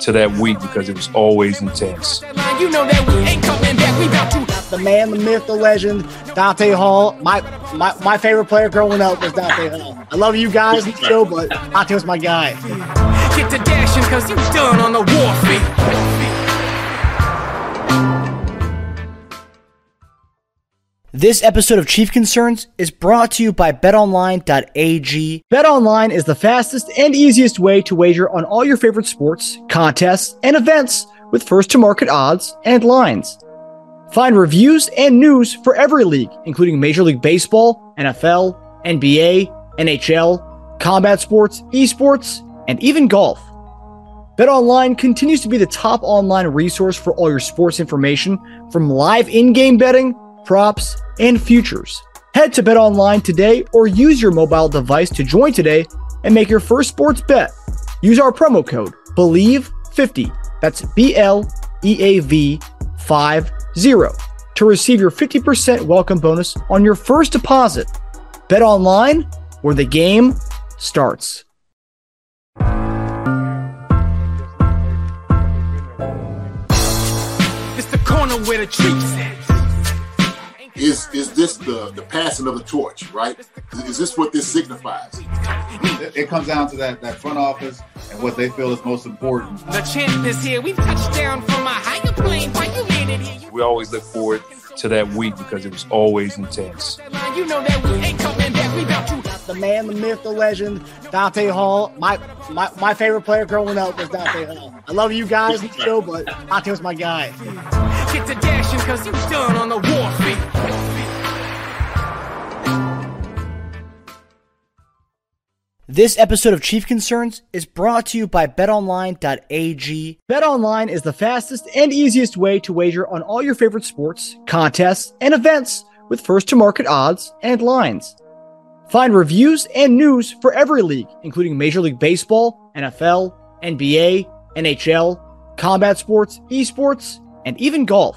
to that week because it was always intense. You know that we ain't coming back. We about to. the man, the myth, the legend, Dante Hall. My my, my favorite player growing up was Dante Hall. I love you guys in the show, but Dante was my guy. Get to dashing cause you done on the warfare. This episode of Chief Concerns is brought to you by betonline.ag. BetOnline is the fastest and easiest way to wager on all your favorite sports, contests, and events with first to market odds and lines. Find reviews and news for every league, including Major League Baseball, NFL, NBA, NHL, combat sports, esports, and even golf. BetOnline continues to be the top online resource for all your sports information from live in-game betting, props, and futures. Head to BetOnline today or use your mobile device to join today and make your first sports bet. Use our promo code BLEAV50. That's B L E A V 50 to receive your 50% welcome bonus on your first deposit. BetOnline where the game starts. It's the corner where the treats at. Is is this the the passing of the torch, right? Is this what this signifies? It, it comes down to that that front office and what they feel is most important. The champ is here. We've touched down from a higher plane. Why you landed here? We always look forward to that week because it was always intense. You know that we ain't coming back. We about to. the man, the myth, the legend, Dante Hall. My my, my favorite player growing up was Dante Hall. I love you guys in the show, but Dante was my guy. Get to dashing cause you done on the warfare. This episode of Chief Concerns is brought to you by betonline.ag. BetOnline is the fastest and easiest way to wager on all your favorite sports, contests, and events with first to market odds and lines. Find reviews and news for every league, including Major League Baseball, NFL, NBA, NHL, combat sports, esports, and even golf.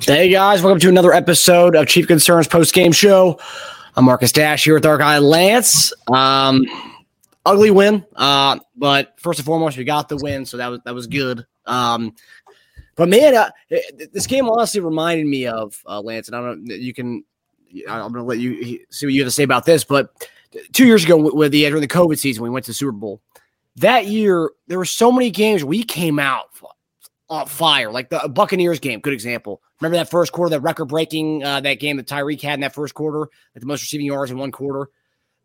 Hey guys, welcome to another episode of Chief Concerns post game show. I'm Marcus Dash here with our guy Lance. Um, ugly win, uh, but first and foremost, we got the win, so that was that was good. Um, but man, uh, this game honestly reminded me of uh, Lance, and I don't you can. I'm going to let you see what you have to say about this, but two years ago with the during the COVID season, we went to the Super Bowl. That year, there were so many games we came out on fire, like the Buccaneers game. Good example. Remember that first quarter, that record breaking uh, that game that Tyreek had in that first quarter, like the most receiving yards in one quarter.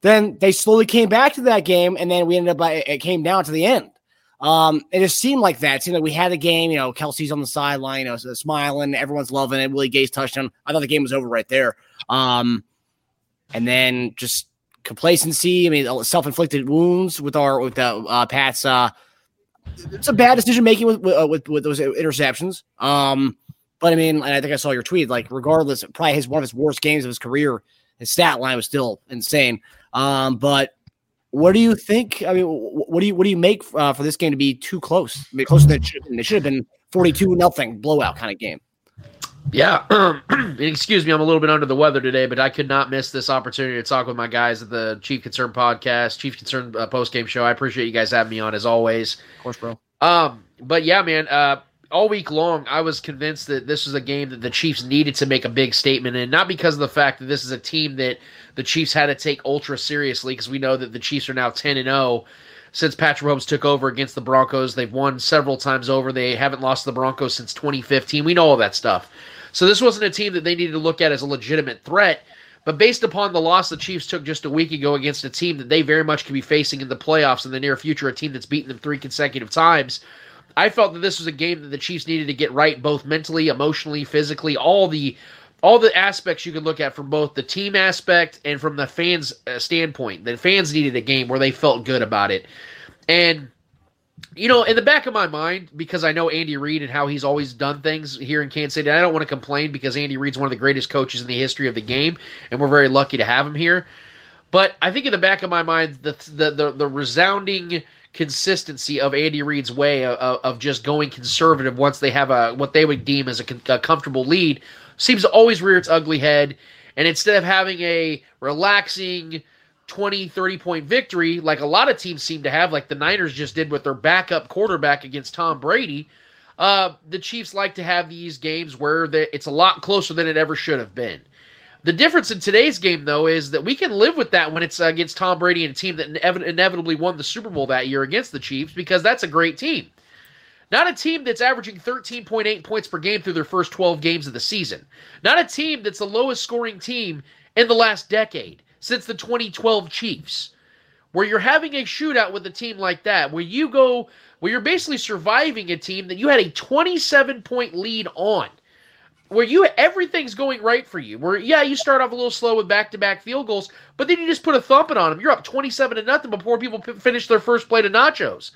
Then they slowly came back to that game, and then we ended up. By, it came down to the end. Um, it just seemed like that. It seemed like we had a game. You know, Kelce's on the sideline, you know, smiling, everyone's loving it. Willie Gay's touchdown. I thought the game was over right there. Um, and then just complacency. I mean, self-inflicted wounds with our with the uh, Pat's. Uh, it's a bad decision making with with, uh, with with those interceptions. Um, but I mean, and I think I saw your tweet. Like, regardless, probably his one of his worst games of his career. His stat line was still insane. Um, but what do you think? I mean, what do you what do you make uh, for this game to be too close? I mean, closer than it should have been. It should have been forty-two nothing blowout kind of game. Yeah. excuse me, I'm a little bit under the weather today, but I could not miss this opportunity to talk with my guys at the Chief Concern podcast, Chief Concern uh, post game show. I appreciate you guys having me on as always. Of course, bro. Um, but yeah, man, uh, all week long, I was convinced that this was a game that the Chiefs needed to make a big statement in, not because of the fact that this is a team that the Chiefs had to take ultra seriously, because we know that the Chiefs are now 10 and 0. since Patrick Mahomes took over against the Broncos. They've won several times over. They haven't lost to the Broncos since 2015. We know all that stuff. So this wasn't a team that they needed to look at as a legitimate threat. But based upon the loss the Chiefs took just a week ago against a team that they very much could be facing in the playoffs in the near future, a team that's beaten them three consecutive times, I felt that this was a game that the Chiefs needed to get right, both mentally, emotionally, physically, all the all the aspects you could look at from both the team aspect and from the fans' uh, standpoint. The fans needed a game where they felt good about it, and you know, in the back of my mind, because I know Andy Reid and how he's always done things here in Kansas City, I don't want to complain because Andy Reid's one of the greatest coaches in the history of the game, and we're very lucky to have him here. But I think in the back of my mind, the the the, the resounding consistency of Andy Reid's way of, of, just going conservative once they have a what they would deem as a, a comfortable lead seems to always rear its ugly head. And instead of having a relaxing 20, 30 point victory, like a lot of teams seem to have, like the Niners just did with their backup quarterback against Tom Brady. Uh, the Chiefs like to have these games where the, it's a lot closer than it ever should have been. The difference in today's game, though, is that we can live with that when it's against Tom Brady and a team that inev- inevitably won the Super Bowl that year against the Chiefs because that's a great team. Not a team that's averaging 13.8 points per game through their first 12 games of the season. Not a team that's the lowest scoring team in the last decade since the 2012 Chiefs. Where you're having a shootout with a team like that, where you go, where you're basically surviving a team that you had a 27 point lead on, where you everything's going right for you. Where yeah, you start off a little slow with back to back field goals, but then you just put a thumping on them. You're up 27 to nothing before people p- finish their first plate of nachos,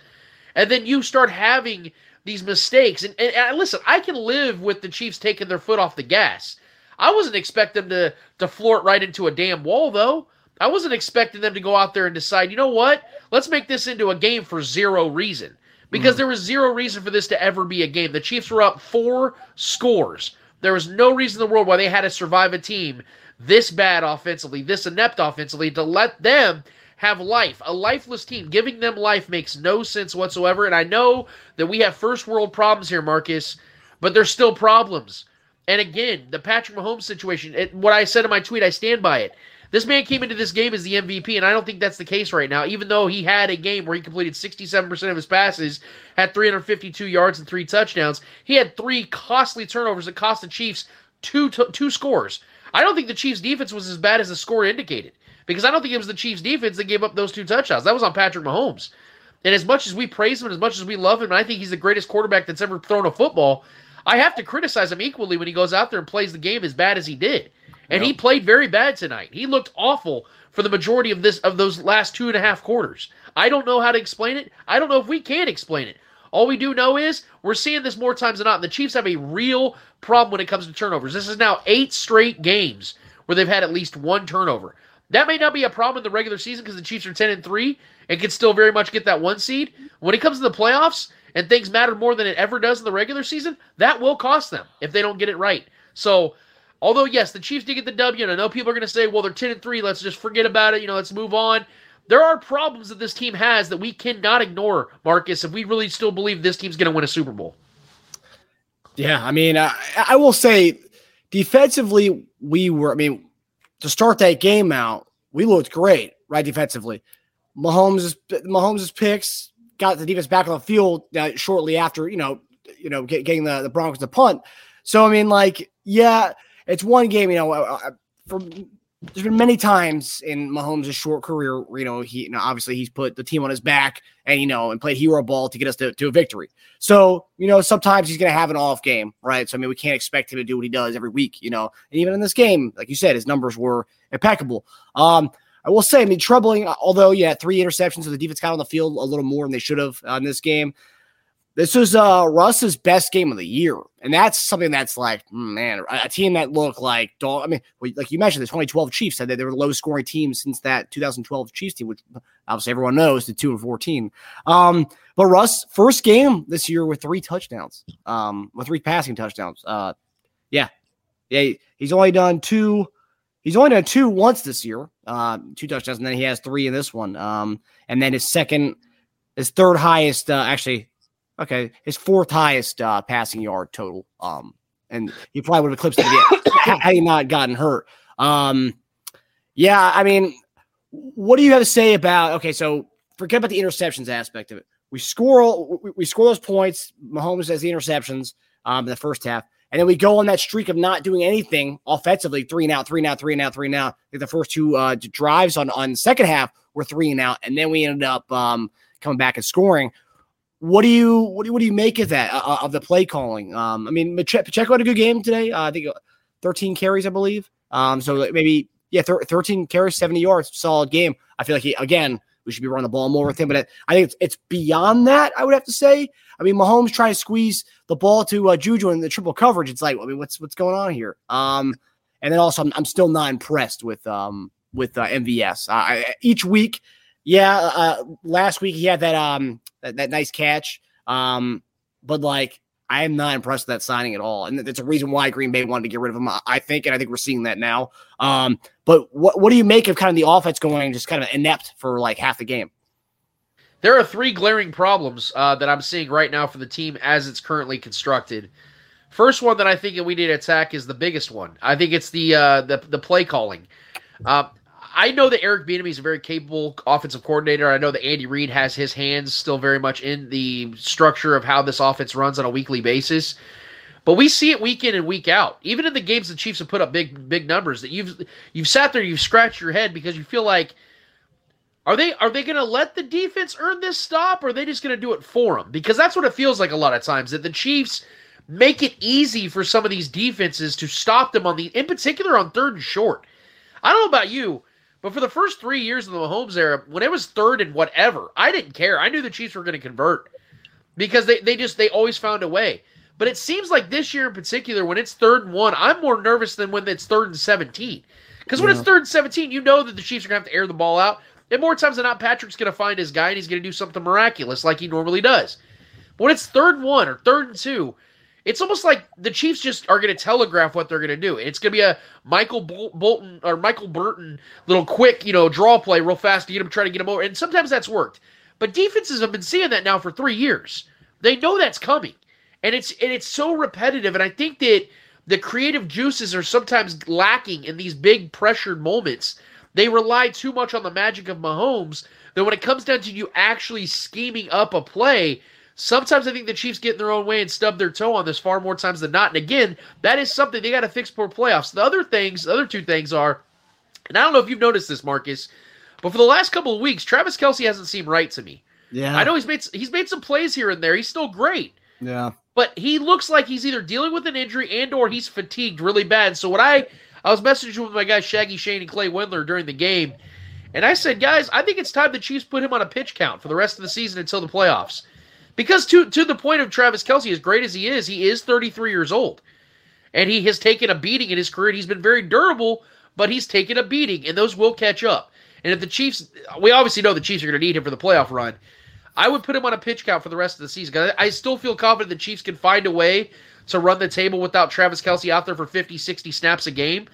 and then you start having these mistakes. And, and, and listen, I can live with the Chiefs taking their foot off the gas. I wasn't expecting them to to floor it right into a damn wall though. I wasn't expecting them to go out there and decide, you know what? Let's make this into a game for zero reason. Because mm. there was zero reason for this to ever be a game. The Chiefs were up four scores. There was no reason in the world why they had to survive a team this bad offensively, this inept offensively, to let them have life. A lifeless team, giving them life makes no sense whatsoever. And I know that we have first world problems here, Marcus, but there's still problems. And again, the Patrick Mahomes situation, it, what I said in my tweet, I stand by it. This man came into this game as the MVP, and I don't think that's the case right now. Even though he had a game where he completed 67% of his passes, had 352 yards and three touchdowns, he had three costly turnovers that cost the Chiefs two t- two scores. I don't think the Chiefs' defense was as bad as the score indicated because I don't think it was the Chiefs' defense that gave up those two touchdowns. That was on Patrick Mahomes. And as much as we praise him, as much as we love him, and I think he's the greatest quarterback that's ever thrown a football, I have to criticize him equally when he goes out there and plays the game as bad as he did. And yep. he played very bad tonight. He looked awful for the majority of this of those last two and a half quarters. I don't know how to explain it. I don't know if we can explain it. All we do know is we're seeing this more times than not. The Chiefs have a real problem when it comes to turnovers. This is now eight straight games where they've had at least one turnover. That may not be a problem in the regular season because the Chiefs are 10 and 3 and can still very much get that one seed. When it comes to the playoffs and things matter more than it ever does in the regular season, that will cost them if they don't get it right. So Although yes, the Chiefs did get the W, and I know people are going to say, "Well, they're ten and three. Let's just forget about it. You know, let's move on." There are problems that this team has that we cannot ignore, Marcus, if we really still believe this team's going to win a Super Bowl. Yeah, I mean, I, I will say, defensively, we were. I mean, to start that game out, we looked great, right? Defensively, Mahomes' Mahomes' picks got the defense back on the field uh, shortly after, you know, you know, get, getting the the Broncos to punt. So I mean, like, yeah it's one game, you know, uh, uh for there's been many times in Mahomes' short career, you know, he you know, obviously he's put the team on his back and you know and played hero ball to get us to, to a victory. So, you know, sometimes he's gonna have an off game, right? So I mean we can't expect him to do what he does every week, you know. And even in this game, like you said, his numbers were impeccable. Um, I will say, I mean, troubling, although, yeah, three interceptions, so the defense got on the field a little more than they should have on this game. This was uh, Russ's best game of the year, and that's something that's like, hmm, man, a team that looked like, I mean, like you mentioned, the 2012 Chiefs said that they were lowest scoring team since that 2012 Chiefs team, which obviously everyone knows the two and 14. Um, but Russ, first game this year with three touchdowns, um, with three passing touchdowns. Uh, yeah, yeah, he's only done two. He's only done two once this year, uh, two touchdowns, and then he has three in this one. Um, and then his second, his third highest, uh, actually Okay, his fourth highest uh, passing yard total. Um, and he probably would have eclipsed it had he not gotten hurt. Um, yeah, I mean, what do you have to say about? Okay, so forget about the interceptions aspect of it. We score we, we score those points. Mahomes has the interceptions um, in the first half, and then we go on that streak of not doing anything offensively. Three and out, three and out, three and out, three and out. Like the first two uh, drives on on the second half were three and out, and then we ended up um, coming back and scoring. What do you what do what do you make of that uh, of the play calling? Um, I mean, Pacheco had a good game today. Uh, I think 13 carries, I believe. Um, so maybe yeah, thir- 13 carries, 70 yards, solid game. I feel like he again we should be running the ball more with him. But I think it's, it's beyond that. I would have to say. I mean, Mahomes trying to squeeze the ball to uh, Juju in the triple coverage. It's like, I mean, what's what's going on here? Um, and then also, I'm, I'm still not impressed with um with uh, MVS. Uh, I, each week, yeah. Uh, last week he had that um that, that nice catch. Um, but like I am not impressed with that signing at all. And that's a reason why Green Bay wanted to get rid of him, I think. And I think we're seeing that now. Um, but what, what do you make of kind of the offense going just kind of inept for like half the game? There are three glaring problems uh, that I'm seeing right now for the team as it's currently constructed. First one that I think that we need to attack is the biggest one. I think it's the uh, the, the play calling. Uh, I know that Eric Bieniemy is a very capable offensive coordinator. I know that Andy Reid has his hands still very much in the structure of how this offense runs on a weekly basis. But we see it week in and week out. Even in the games the Chiefs have put up big big numbers that you've you've sat there, you've scratched your head because you feel like are they are they going to let the defense earn this stop or are they just going to do it for them? Because that's what it feels like a lot of times that the Chiefs make it easy for some of these defenses to stop them on the in particular on third and short. I don't know about you, but for the first three years of the Mahomes era, when it was third and whatever, I didn't care. I knew the Chiefs were going to convert because they, they just they always found a way. But it seems like this year in particular, when it's third and one, I'm more nervous than when it's third and seventeen. Because when yeah. it's third and seventeen, you know that the Chiefs are going to have to air the ball out. And more times than not, Patrick's going to find his guy and he's going to do something miraculous like he normally does. But when it's third and one or third and two, it's almost like the Chiefs just are going to telegraph what they're going to do. It's going to be a Michael Bolton or Michael Burton little quick, you know, draw play real fast to get him, try to get him over. And sometimes that's worked. But defenses have been seeing that now for three years. They know that's coming, and it's and it's so repetitive. And I think that the creative juices are sometimes lacking in these big pressured moments. They rely too much on the magic of Mahomes that when it comes down to you actually scheming up a play, Sometimes I think the Chiefs get in their own way and stub their toe on this far more times than not. And again, that is something they got to fix for playoffs. The other things, the other two things are, and I don't know if you've noticed this, Marcus, but for the last couple of weeks, Travis Kelce hasn't seemed right to me. Yeah, I know he's made he's made some plays here and there. He's still great. Yeah, but he looks like he's either dealing with an injury and or he's fatigued really bad. So what I I was messaging with my guys Shaggy Shane and Clay Wendler during the game, and I said, guys, I think it's time the Chiefs put him on a pitch count for the rest of the season until the playoffs. Because to to the point of Travis Kelce, as great as he is, he is 33 years old. And he has taken a beating in his career. He's been very durable, but he's taken a beating, and those will catch up. And if the Chiefs, we obviously know the Chiefs are going to need him for the playoff run. I would put him on a pitch count for the rest of the season. I still feel confident the Chiefs can find a way to run the table without Travis Kelce out there for 50, 60 snaps a game.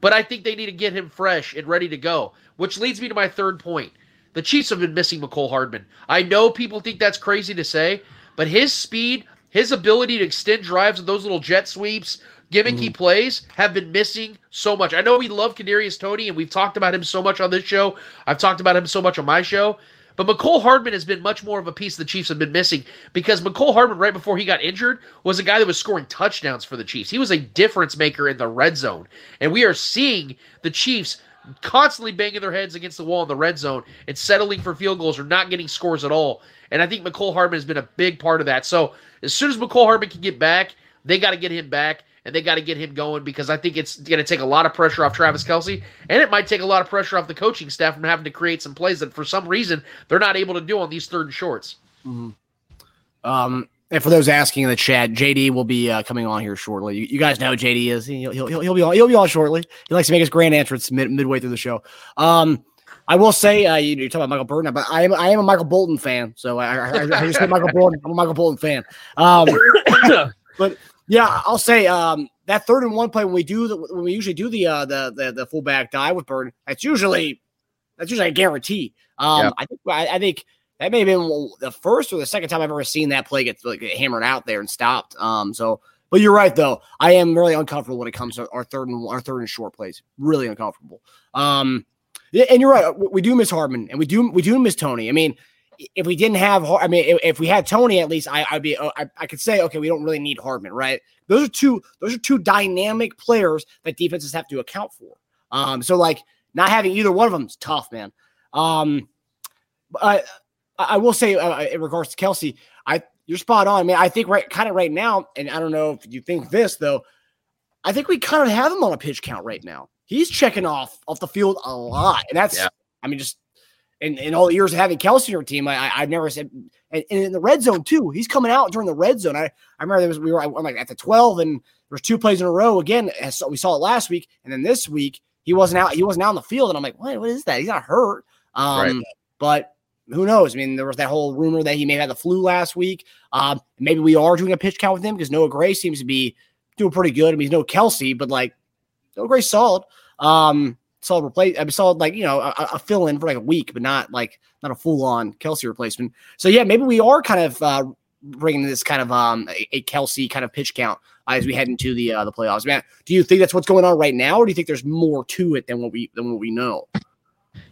But I think they need to get him fresh and ready to go, which leads me to my third point. The Chiefs have been missing Mecole Hardman. I know people think that's crazy to say, but his speed, his ability to extend drives with those little jet sweeps, gimmicky mm. plays have been missing so much. I know we love Kadarius Toney, and we've talked about him so much on this show. I've talked about him so much on my show. But Mecole Hardman has been much more of a piece the Chiefs have been missing because Mecole Hardman, right before he got injured, was a guy that was scoring touchdowns for the Chiefs. He was a difference maker in the red zone. And we are seeing the Chiefs constantly banging their heads against the wall in the red zone and settling for field goals or not getting scores at all. And I think Mecole Hardman has been a big part of that. So as soon as Mecole Hardman can get back, they got to get him back and they got to get him going because I think it's going to take a lot of pressure off Travis Kelce and it might take a lot of pressure off the coaching staff from having to create some plays that for some reason they're not able to do on these third and shorts. Mm-hmm. Um, and for those asking in the chat, JD will be uh, coming on here shortly. You, you, guys know JD is. He'll, he'll, he'll, be on, he'll be on shortly. He likes to make his grand entrance mid, midway through the show. Um, I will say, uh, you, are talking about Michael Burton, but I am I am a Michael Bolton fan. So I, I, I just said Michael Bolton. I'm a Michael Bolton fan. Um, but yeah, I'll say um, that third and one play when we do the, when we usually do the uh, the, the the fullback dive with Burton, that's usually that's usually a guarantee. Um. I think I, I think that may have been the first or the second time I've ever seen that play get like hammered out there and stopped. Um, so, but you're right though. I am really uncomfortable when it comes to our third and our third and short plays. Really uncomfortable. Um, and you're right. We we do miss Hardman, and we do we do miss Toney. I mean, if we didn't have, I mean, if, we had Toney, at least I, I'd be, uh, I, I could say, okay, we don't really need Hardman, right? Those are two, those are two dynamic players that defenses have to account for. Um, so like not having either one of them is tough, man. Um, I will say uh, in regards to Kelce, I you're spot on. I mean, I think right, kind of right now, and I don't know if you think this though. I think we kind of have him on a pitch count right now. He's checking off off the field a lot, and that's, Yeah. I mean, just in, in all the years of having Kelce on your team, I, I I've never said, and, and in the red zone too. He's coming out during the red zone. I, I remember there was we were I'm like at the twelve, and there was two plays in a row again. As we saw it last week, and then this week he wasn't out. He wasn't out on the field, and I'm like, what? What is that? He's not hurt. Um, Right. but who knows? I mean, there was that whole rumor that he may have the flu last week. Um, maybe we are doing a pitch count with him because Noah Gray seems to be doing pretty good. I mean, he's no Kelce, but like Noah Gray's solid. Um, solid replace. I mean, solid like you know a, a fill in for like a week, but not like not a full on Kelce replacement. So yeah, maybe we are kind of uh, bringing this kind of um a, a Kelce kind of pitch count as we head into the uh, the playoffs. Man, do you think that's what's going on right now, or do you think there's more to it than what we than what we know?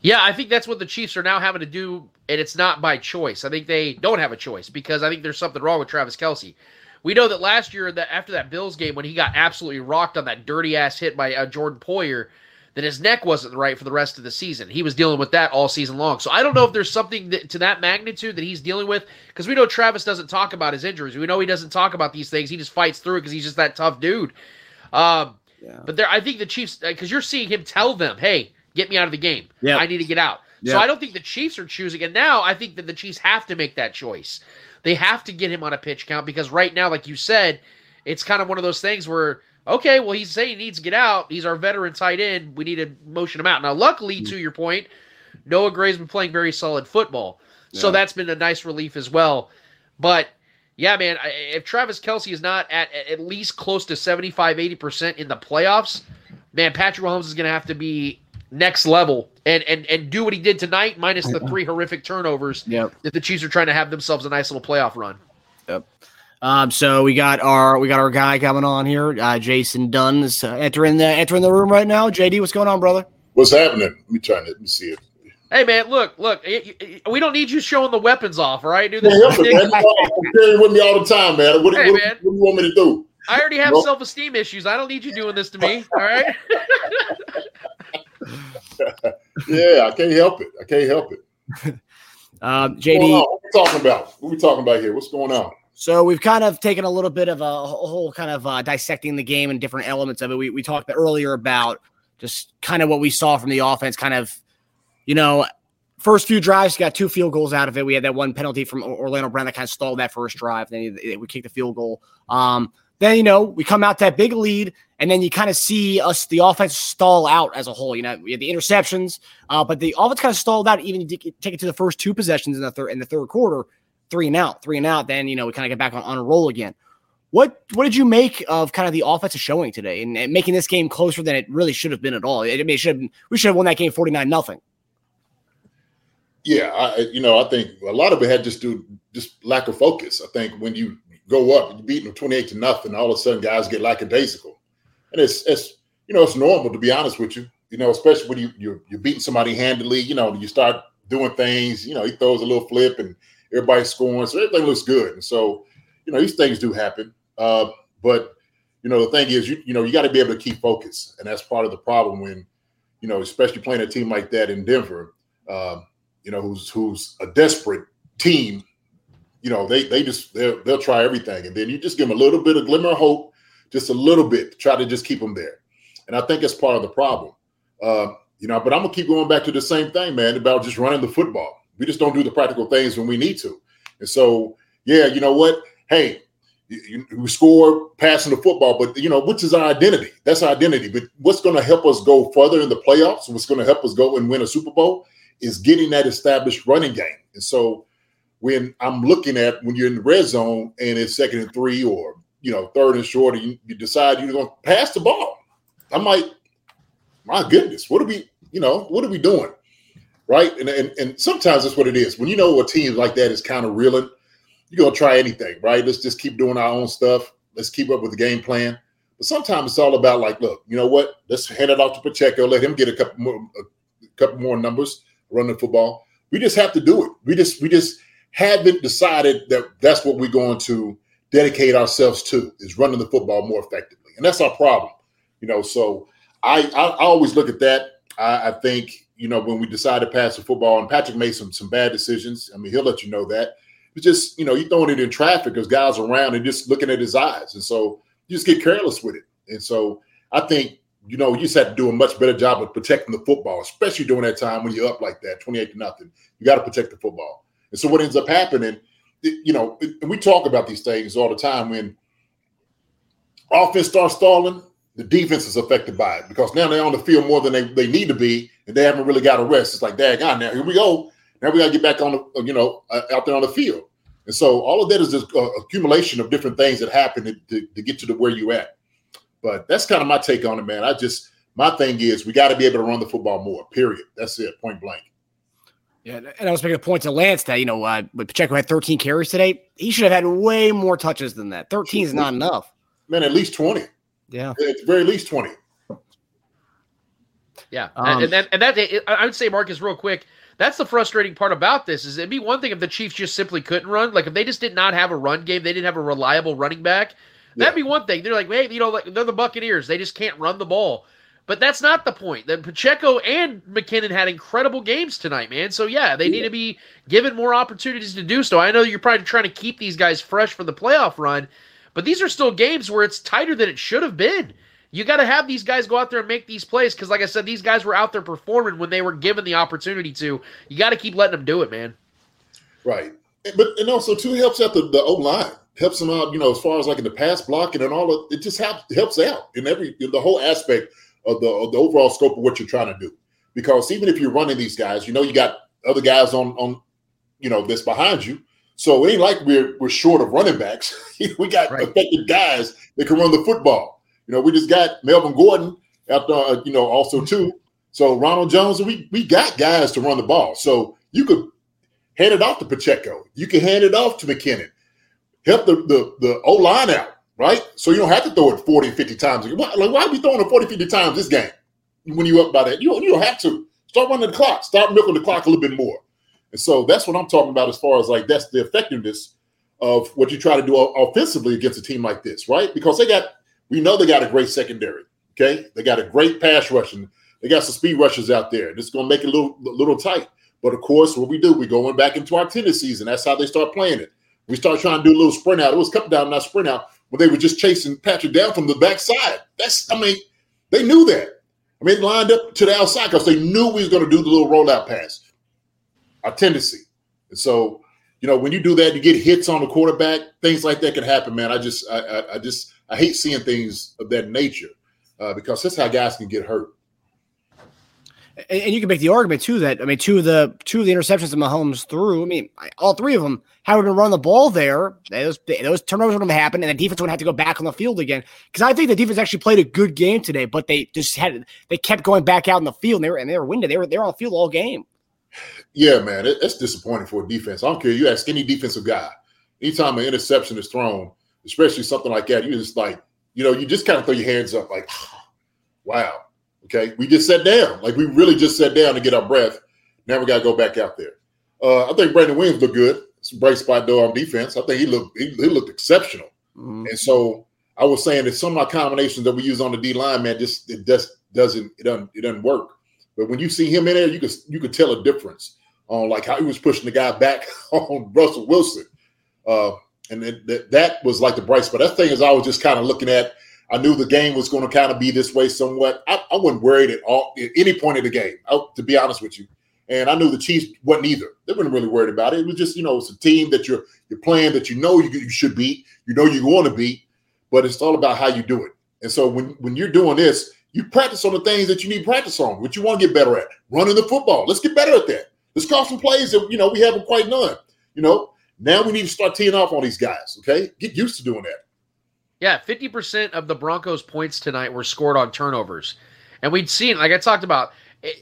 Yeah, I think that's what the Chiefs are now having to do, and it's not by choice. I think they don't have a choice because I think there's something wrong with Travis Kelce. We know that last year, that after that Bills game, when he got absolutely rocked on that dirty ass hit by uh, Jordan Poyer, that his neck wasn't right for the rest of the season. He was dealing with that all season long. So I don't know if there's something that, to that magnitude that he's dealing with because we know Travis doesn't talk about his injuries. We know he doesn't talk about these things. He just fights through it because he's just that tough dude. Um, Yeah. But there, I think the Chiefs, because you're seeing him tell them, "Hey, get me out of the game. Yeah. I need to get out." So I don't think the Chiefs are choosing. And now I think that the Chiefs have to make that choice. They have to get him on a pitch count because right now, like you said, it's kind of one of those things where, okay, well, he's saying he needs to get out. He's our veteran tight end. We need to motion him out. Now, luckily, to your point, Noah Gray's been playing very solid football. So that's been a nice relief as well. But yeah, man, if Travis Kelce is not at at least close to 75, 80% in the playoffs, man, Patrick Mahomes is going to have to be next level and, and, and do what he did tonight, minus the three horrific turnovers Yep. if the Chiefs are trying to have themselves a nice little playoff run. Yep. Um, so we got our we got our guy coming on here, uh, Jason Dunn is uh, entering the entering the room right now. JD, what's going on, brother? What's happening? Let me try to let me see it. Hey, man, look, look, y- y- we don't need you showing the weapons off, all right? Dude, Yeah, this help is man. ridiculous. You're carrying with me all the time, man. What, Hey, what, man. what do you want me to do? I already have Nope. self esteem issues. I don't need you doing this to me, all right? Yeah, I can't help it. I can't help it. Um, JD? What we talking about? What we talking about here? What's going on? So we've kind of taken a little bit of a whole kind of uh, dissecting the game and different elements of it. We we talked earlier about just kind of what we saw from the offense, kind of, you know, first few drives got two field goals out of it. We had that one penalty from Orlando Brown that kind of stalled that first drive. Then we kicked the field goal. Um, then you know we come out that big lead, and then you kind of see us the offense stall out as a whole. You know, we had the interceptions, uh, but the offense kind of stalled out. Even take it to the first two possessions in the third in the third quarter three and out, three and out. Then you know we kind of get back on, on a roll again. What what did you make of kind of the offensive showing today and, and making this game closer than it really should have been at all? I mean, should been, we should have won that game forty nine nothing. Yeah, I, you know, I think a lot of it had just to just lack of focus. I think when you go up, you beat them twenty-eight to nothing, all of a sudden guys get lackadaisical, and it's it's you know it's normal to be honest with you. You know, especially when you you're, you're beating somebody handily. You know, you start doing things. You know, he throws a little flip and everybody's scoring, so everything looks good. And so, you know, these things do happen. Uh, but you know, the thing is, you you know, you got to be able to keep focus, and that's part of the problem when you know, especially playing a team like that in Denver. Um, you know, who's who's a desperate team, you know, they they just they'll they'll try everything, and then you just give them a little bit of glimmer of hope, just a little bit, try to just keep them there. And I think it's part of the problem. Uh, you know, but I'm gonna keep going back to the same thing, man, about just running the football. We just don't do the practical things when we need to. And so, yeah, you know what? Hey, you, you, we score passing the football, but you know, which is our identity? That's our identity. But what's going to help us go further in the playoffs? What's going to help us go and win a Super Bowl is getting that established running game. And so, when I'm looking at when you're in the red zone and it's second and three, or you know, third and short, and you, you decide you're going to pass the ball, I'm like, my goodness, what are we? You know, what are we doing? Right? And and, and sometimes that's what it is. When you know a team like that is kind of reeling you're gonna try anything, right? Let's just keep doing our own stuff. Let's keep up with the game plan. But sometimes it's all about like, look, you know what? Let's hand it off to Pacheco. Let him get a couple more, a couple more numbers running the football. We just have to do it. We just we just haven't decided that that's what we're going to dedicate ourselves to is running the football more effectively, and that's our problem. You know, so I I, I always look at that. I, I think you know when we decided to pass the football, and Patrick made some some bad decisions. I mean, he'll let you know that. It's just you know you throwing it in traffic because guys around and just looking at his eyes, and so you just get careless with it. And so I think you know you just have to do a much better job of protecting the football, especially during that time when you're up like that, twenty eight to nothing. You got to protect the football. And so what ends up happening, you know, we talk about these things all the time when offense starts stalling, the defense is affected by it because now they're on the field more than they, they need to be, and they haven't really got a rest. It's like, dang on now, here we go. Now we got to get back on the, you know, uh, out there on the field. And so all of that is just uh, accumulation of different things that happen to, to, to get to the where you at. But that's kind of my take on it, man. I just my thing is we got to be able to run the football more. Period. That's it. Point blank. Yeah, and I was making a point to Lance that you know, uh, Pacheco had 13 carries today. He should have had way more touches than that. 13 is not enough. Man, at least 20. Yeah, at the very least 20. Yeah, um, and, and and that I would say, Marcus, real quick. That's the frustrating part about this is it'd be one thing if the Chiefs just simply couldn't run. Like if they just did not have a run game, they didn't have a reliable running back. That'd yeah. be one thing. They're like, hey, you know, like they're the Buccaneers. They just can't run the ball. But that's not the point. That Pacheco and McKinnon had incredible games tonight, man. So yeah, they need to be given more opportunities to do so. I know you're probably trying to keep these guys fresh for the playoff run, but these are still games where it's tighter than it should have been. You got to have these guys go out there and make these plays because, like I said, these guys were out there performing when they were given the opportunity to. You got to keep letting them do it, man. Right, but and also too helps out the, the O line helps them out. You know, as far as like in the pass blocking and all of it, just helps helps out in every in the whole aspect of the, of the overall scope of what you're trying to do. Because even if you're running these guys, you know you got other guys on on you know that's behind you. So it ain't like we're we're short of running backs. we got right. effective guys that can run the football. You know, we just got Melvin Gordon there, uh, you know, also too. So Ronald Jones, we we got guys to run the ball. So you could hand it off to Pacheco. You can hand it off to McKinnon. Help the the, the O line out right? So you don't have to throw it 40, 50 times. Like, why are we throwing it 40, 50 times this game when you're up by that? You don't, you don't have to. Start running the clock. Start milking the clock a little bit more. And so that's what I'm talking about as far as like that's the effectiveness of what you try to do offensively against a team like this, right? Because they got, we know they got a great secondary. Okay, they got a great pass rushing. They got some speed rushers out there. This is going to make it a little, little tight. But of course, what we do, we're going back into our tendencies, and that's how they start playing it. We start trying to do a little sprint out. It was coming down, not sprint out when they were just chasing Patrick down from the backside. That's, I mean, they knew that. I mean, lined up to the outside because they knew we was going to do the little rollout pass. Our tendency. And so, you know, when you do that, you get hits on the quarterback. Things like that can happen, man. I just, I, I, I just, I hate seeing things of that nature uh, because that's how guys can get hurt and, you can make the argument too that I mean, two of the two of the interceptions that Mahomes threw. I mean, all three of them we been run the ball there, those those turnovers wouldn't have happened, and the defense would have to go back on the field again. Because I think the defense actually played a good game today, but they just had they kept going back out in the field, and they were and they were winning. They were they on the field all game. Yeah, man, it, it's disappointing for a defense. I don't care. You ask any defensive guy, anytime an interception is thrown, especially something like that, you just like, you know, you just kind of throw your hands up, like, wow Okay, we just sat down. Like we really just sat down to get our breath. Now we got to go back out there. Uh, I think Brandon Williams looked good. It's a bright spot though on defense. I think he looked he, he looked exceptional. Mm-hmm. And so I was saying that some of my combinations that we use on the D line, man, just it just doesn't it doesn't it doesn't work. But when you see him in there, you could you could tell a difference on like how he was pushing the guy back on Russell Wilson. Uh, and that, that was like the bright spot. That thing is I was just kind of looking at I knew the game was going to kind of be this way somewhat. I, I wasn't worried at all at any point of the game, to be honest with you. And I knew the Chiefs wasn't either. They weren't really worried about it. It was just, you know, it's a team that you're you're playing that you know you, you should beat, you know you're going to beat, but it's all about how you do it. And so when when you're doing this, you practice on the things that you need practice on, what you want to get better at. Running the football. Let's get better at that. Let's call some plays that you know we haven't quite done. You know, now we need to start teeing off on these guys. Okay, get used to doing that. Yeah, 50% of the Broncos' points tonight were scored on turnovers. And we'd seen, like I talked about,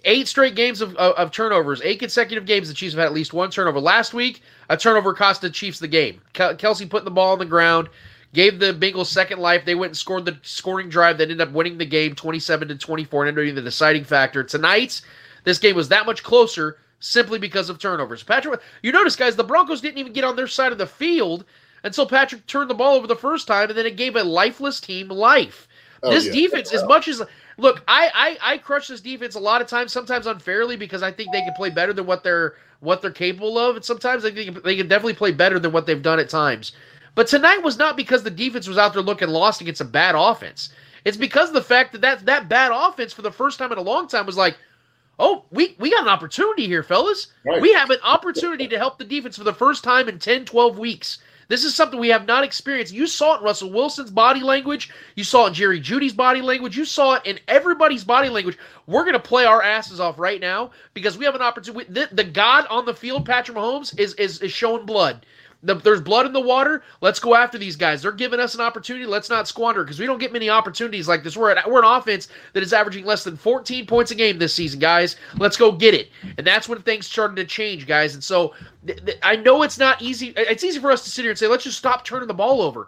eight straight games of, of, of, turnovers, eight consecutive games. The Chiefs have had at least one turnover. Last week, a turnover cost the Chiefs the game. Kelce put the ball on the ground, gave the Bengals second life. They went and scored the scoring drive that ended up winning the game 27 to 24 and being the deciding factor. Tonight, This game was that much closer simply because of turnovers. Patrick, you notice, guys, the Broncos didn't even get on their side of the field until Patrick turned the ball over the first time, and then it gave a lifeless team life. Oh, this yeah. defense, as much as look, I, I I crush this defense a lot of times, sometimes unfairly because I think they can play better than what they're what they're capable of, and sometimes I think they can definitely play better than what they've done at times. But tonight was not because the defense was out there looking lost against a bad offense. It's because of the fact that that, that bad offense for the first time in a long time was like, oh, we, we got an opportunity here, fellas. Right. We have an opportunity to help the defense for the first time in 10, 12 weeks. This is something we have not experienced. You saw it in Russell Wilson's body language. You saw it in Jerry Jeudy's body language. You saw it in everybody's body language. We're going to play our asses off right now because we have an opportunity. The, the God on the field, Patrick Mahomes, is, is, is showing blood. The, there's blood in the water. Let's go after these guys. They're giving us an opportunity. Let's not squander because we don't get many opportunities like this. We're, at, we're an offense that is averaging less than 14 points a game this season, guys. Let's go get it. And that's when things started to change, guys. And so th- th- I know it's not easy. It's easy for us to sit here and say, let's just stop turning the ball over.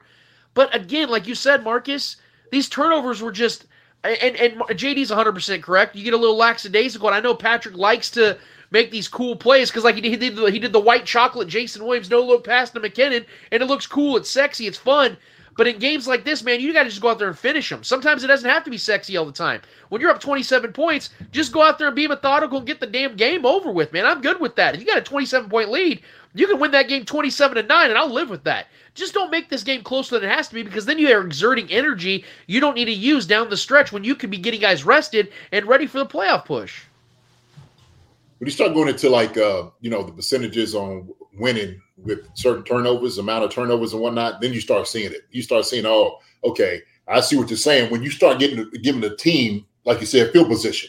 But again, like you said, Marcus, these turnovers were just. And, and JD's 100% correct. You get a little lackadaisical. And I know Patrick likes to make these cool plays because like he did, he did, the, he did the white chocolate Jason Williams no look pass to McKinnon, and it looks cool, it's sexy, it's fun. But in games like this, man, you got to just go out there and finish them. Sometimes it doesn't have to be sexy all the time. When you're up 27 points, just go out there and be methodical and get the damn game over with, man. I'm good with that. If you got a 27 point lead, you can win that game 27 to 9, and I'll live with that. Just don't make this game closer than it has to be because then you are exerting energy you don't need to use down the stretch when you could be getting guys rested and ready for the playoff push when you start going into like uh, you know the percentages on winning with certain turnovers, amount of turnovers and whatnot, then you start seeing it. You start seeing, oh, okay, I see what you're saying. When you start getting giving the team, like you said, field position,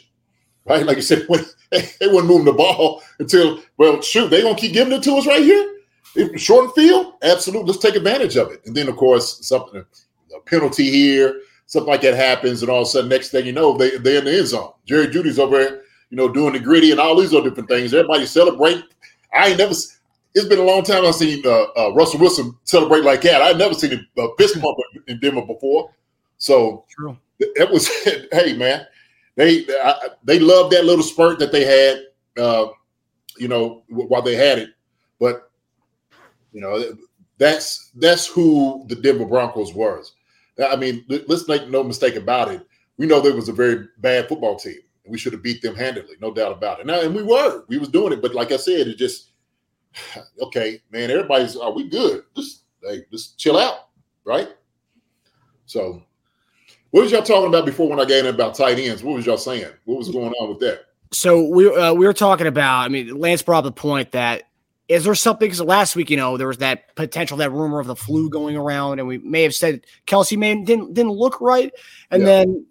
right? Like you said, when they weren't moving the ball until well, shoot, they gonna keep giving it to us right here. If short and field, absolutely. Let's take advantage of it. And then of course something a penalty here, something like that happens, and all of a sudden, next thing you know, they they're in the end zone. Jerry Jeudy's over there you know, doing the gritty and all these other different things. Everybody celebrate. I ain't never. It's been a long time I've seen uh, uh, Russell Wilson celebrate like that. I've never seen a uh, fist bump in Denver before. So True. it was. hey, man, they I, they loved that little spurt that they had. Uh, you know, while they had it, but you know, that's that's who the Denver Broncos was. I mean, let's make no mistake about it. We know there was a very bad football team we should have beat them handily, no doubt about it. Now, and we were, we was doing it, but like I said, it just okay, man. Everybody's, are we good? Just hey, just chill out, right? So, what was y'all talking about before when I got in about tight ends? What was y'all saying? What was going on with that? So we uh, we were talking about. I mean, Lance brought up the point that is there something? Because last week, you know, there was that potential, that rumor of the flu going around, and we may have said kelce may didn't didn't look right, and yeah. then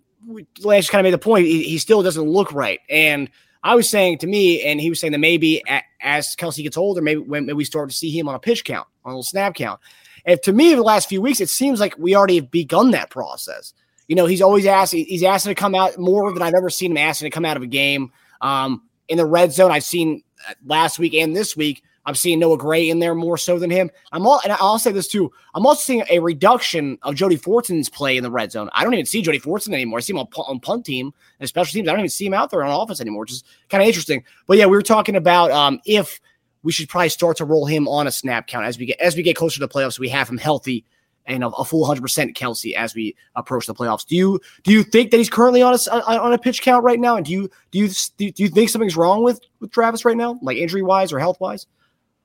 Lance kind of made the point. He, he, still doesn't look right. And I was saying to me, and he was saying that maybe as Kelce gets older, maybe when maybe we start to see him on a pitch count, on a snap count. And to me, the last few weeks, it seems like we already have begun that process. You know, he's always asking, he's asking to come out more than I've ever seen him asking to come out of a game. Um, in the red zone, I've seen uh, last week and this week, I'm seeing Noah Gray in there more so than him. I'm all, and I'll say this too. I'm also seeing a reduction of Jody Fortson's play in the red zone. I don't even see Jody Fortson anymore. I see him on, on punt team and special teams. I don't even see him out there on offense anymore, which is kind of interesting. But yeah, we were talking about um, if we should probably start to roll him on a snap count as we get as we get closer to the playoffs. We have him healthy and a, a full 100 percent Kelce as we approach the playoffs. Do you do you think that he's currently on a on a pitch count right now? And do you do you do you think something's wrong with with Travis right now, like injury wise or health wise?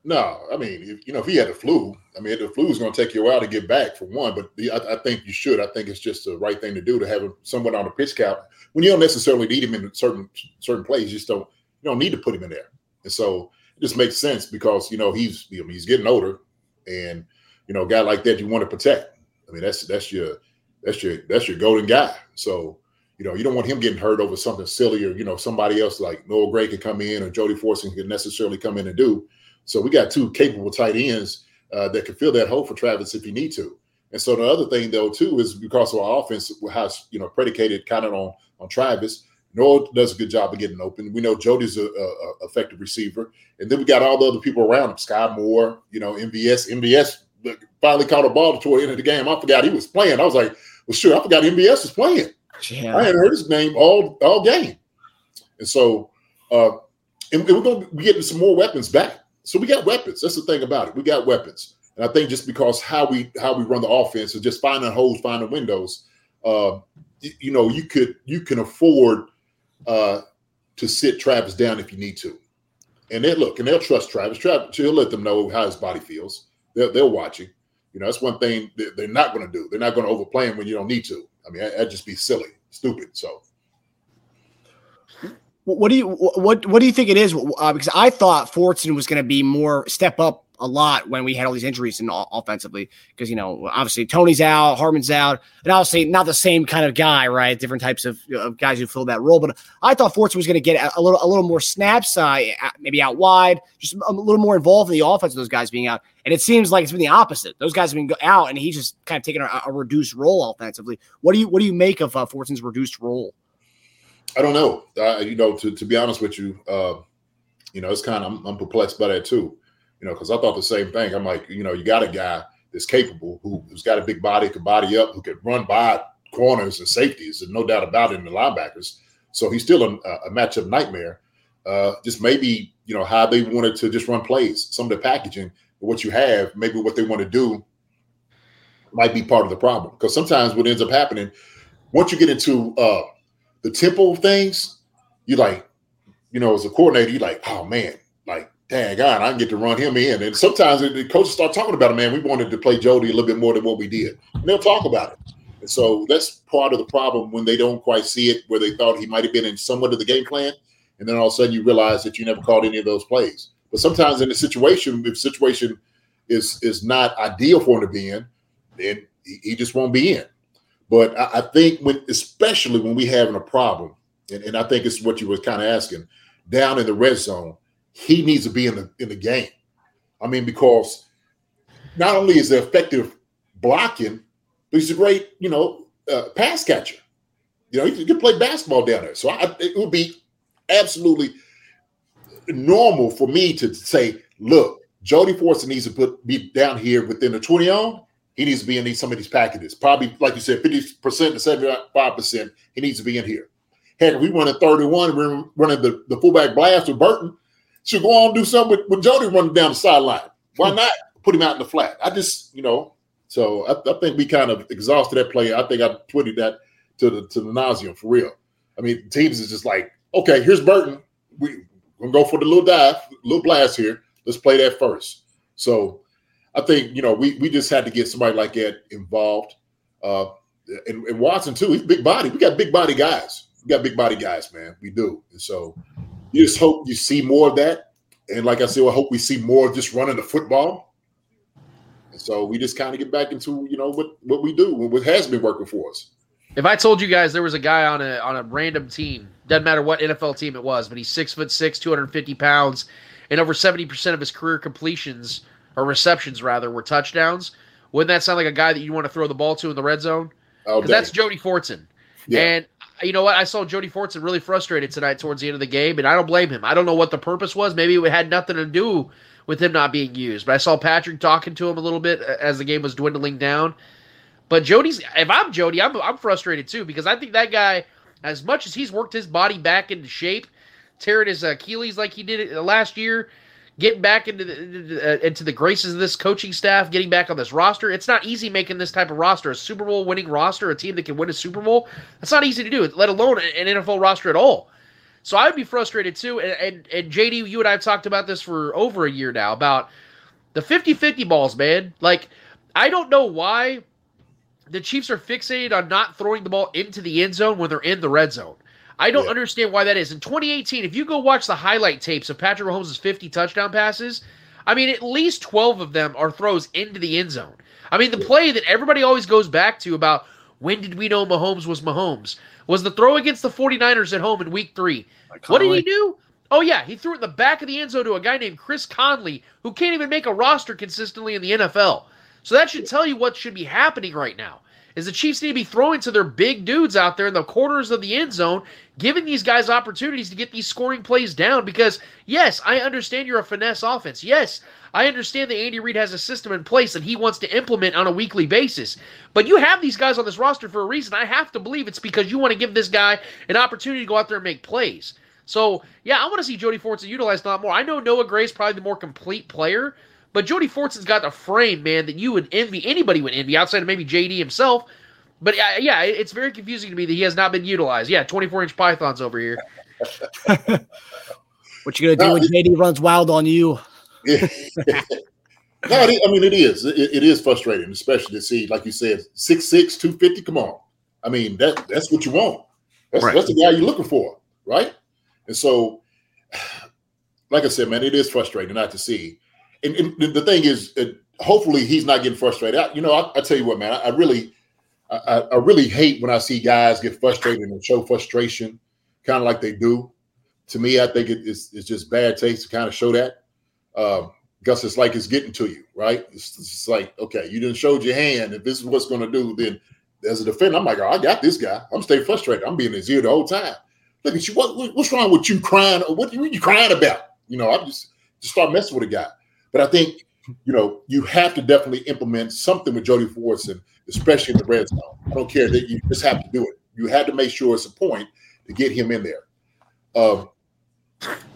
No, I mean, if, you know, if he had the flu, I mean, the flu is going to take you a while to get back for one. But the, I, I, think you should. I think it's just the right thing to do to have him somewhat on a pitch count when you don't necessarily need him in certain certain plays. You just don't you don't need to put him in there. And so it just makes sense because you know he's he's getting older, and you know, a guy like that you want to protect. I mean, that's that's your that's your that's your golden guy. So you know, you don't want him getting hurt over something silly or you know somebody else like Noah Gray can come in or Jody Fortson can necessarily come in and do. So we got two capable tight ends uh, that can fill that hole for Travis if he need to. And so the other thing though too is because of our offense has you know predicated kind of on on Travis. Noah does a good job of getting open. We know Jody's a, a, a, effective receiver, and then we got all the other people around him. Skyy Moore, you know, MVS. MVS finally caught a ball toward the end of the game. I forgot he was playing. I was like, well, sure, I forgot MVS was playing. Yeah. I hadn't heard his name all all game, and so Uh, and, and we're going to be getting some more weapons back. So we got weapons. That's the thing about it. We got weapons. And I think just because how we how we run the offense is just finding holes, finding windows. Uh, you, know, you could you can afford uh, to sit Travis down if you need to. And they look and they'll trust Travis. Travis, he'll let them know how his body feels. They're, they're watching. You know, that's one thing they're not going to do. They're not going to overplay him when you don't need to. I mean, that'd just be silly, stupid. So What do you what what do you think it is? Uh, because I thought Fortson was going to be more step up a lot when we had all these injuries in offensively. Because you know, obviously Toney's out, Hardman's out, and obviously not the same kind of guy, right? Different types of, of guys who fill that role. But I thought Fortson was going to get a, little a little more snaps, uh, maybe out wide, just a little more involved in the offense. Of those guys being out, and it seems like it's been the opposite. Those guys have been out, and he's just kind of taking a, a reduced role offensively. What do you what do you make of uh, Fortson's reduced role? I don't know. Uh, you know, to, to be honest with you, uh, you know, it's kind of I'm, I'm, perplexed by that too. You know, because I thought the same thing. I'm like, you know, you got a guy that's capable, who, who's got a big body, could body up, who could run by corners and safeties, and no doubt about it, in the linebackers. So he's still a, a matchup nightmare. Uh, just maybe you know how they wanted to just run plays, some of the packaging, what you have, maybe what they want to do might be part of the problem. Because sometimes what ends up happening, once you get into uh, the tempo things, you like, you know, as a coordinator, you like, oh man, like, dang God, I can get to run him in. And sometimes the coaches start talking about it, man, we wanted to play Jody a little bit more than what we did. And they'll talk about it. And so that's part of the problem when they don't quite see it, where they thought he might have been in somewhat of the game plan. And then all of a sudden you realize that you never called any of those plays. But sometimes in the situation, if situation is is not ideal for him to be in, then he, he just won't be in. But I, I, think when, especially when we having a problem, and, and I think it's what you were kind of asking, down in the red zone, he needs to be in the in the game. I mean, because not only is there effective blocking, but he's a great, you know, uh, pass catcher. You know, he can play basketball down there. So I, it would be absolutely normal for me to say, look, Jody Fortson needs to put be down here within the 20 on he needs to be in these, some of these packages. Probably, like you said, 50% to 75%, he needs to be in here. Heck, if we run a 31, we're running the, the fullback blast with Burton, should go on and do something with, with Jody running down the sideline. Why hmm. not put him out in the flat? I just, you know, so I, I think we kind of exhausted that play. I think I tweeted that to the to the nauseum for real. I mean, teams is just like, okay, here's Burton. We, we're gonna go for the little dive, little blast here. Let's play that first. So I think you know we we just had to get somebody like that involved. Uh, and, and Watson too. He's big body. We got big body guys. We got big body guys, man. We do. And so you just hope you see more of that. And like I said, I hope we see more of just running the football. And so we just kind of get back into you know what what we do, what has been working for us. If I told you guys there was a guy on a on a random team, doesn't matter what NFL team it was, but he's six foot six, two hundred fifty pounds, and over seventy percent of his career completions or receptions rather were touchdowns. Wouldn't that sound like a guy that you want to throw the ball to in the red zone? Because oh, that's Jody Fortson. Yeah. And you know what? I saw Jody Fortson really frustrated tonight towards the end of the game, and I don't blame him. I don't know what the purpose was. Maybe it had nothing to do with him not being used. But I saw Patrick talking to him a little bit uh, as the game was dwindling down. But Jody's, if I'm Jody, I'm, I'm frustrated too because I think that guy, as much as he's worked his body back into shape, tearing his Achilles like he did it uh, last year, getting back into the, uh, into the graces of this coaching staff, getting back on this roster. It's not easy making this type of roster, a Super Bowl winning roster, a team that can win a Super Bowl. That's not easy to do, let alone an NFL roster at all. So I would be frustrated too. And, and, and JD, you and I have talked about this for over a year now about the 50 50 balls, man. Like, I don't know why the Chiefs are fixated on not throwing the ball into the end zone when they're in the red zone. I don't yeah. understand why that is. In 2018, if you go watch the highlight tapes of Patrick Mahomes' 50 touchdown passes, I mean, at least 12 of them are throws into the end zone. I mean, the yeah. play that everybody always goes back to about when did we know Mahomes was Mahomes was the throw against the 49ers at home in week three. What did he do? Oh, yeah, he threw it in the back of the end zone to a guy named Chris Conley, who can't even make a roster consistently in the NFL. So that should tell you what should be happening right now is the Chiefs need to be throwing to their big dudes out there in the corners of the end zone, giving these guys opportunities to get these scoring plays down. Because, yes, I understand you're a finesse offense. Yes, I understand that Andy Reid has a system in place that he wants to implement on a weekly basis. But you have these guys on this roster for a reason. I have to believe it's because you want to give this guy an opportunity to go out there and make plays. So yeah, I want to see Jody Fortson utilized a lot more. I know Noah Gray's probably the more complete player, but Jody Fortson's got the frame, man, that you would envy. Anybody would envy outside of maybe JD himself. But uh, yeah, it's very confusing to me that he has not been utilized. Yeah, 24 inch pythons over here. what you gonna do when JD runs wild on you? Yeah. no, I mean it is. It, it is frustrating, especially to see, like you said, 6'6", 250. Come on, I mean that that's what you want. That's, right. that's the guy you're looking for, right? And so, like I said, man, it is frustrating not to see. And, and the thing is, uh, hopefully, he's not getting frustrated. I, you know, I, I, tell you what, man, I, I really, I, really hate when I see guys get frustrated and show frustration, kind of like they do. To me, I think it, it's, it's just bad taste to kind of show that. Um, because it's like it's getting to you, right? It's, it's like, okay, you didn't showed your hand. If this is what's going to do, then as a defender, I'm like, oh, I got this guy. I'm staying frustrated. I'm being his ear the whole time. Look at you. What, what's wrong with you crying? What, are you crying about? You know, I just just start messing with a guy. But I think, you know, you have to definitely implement something with Jody Fortson, especially in the red zone. I don't care that you just have to do it. You had to make sure it's a point to get him in there. Um,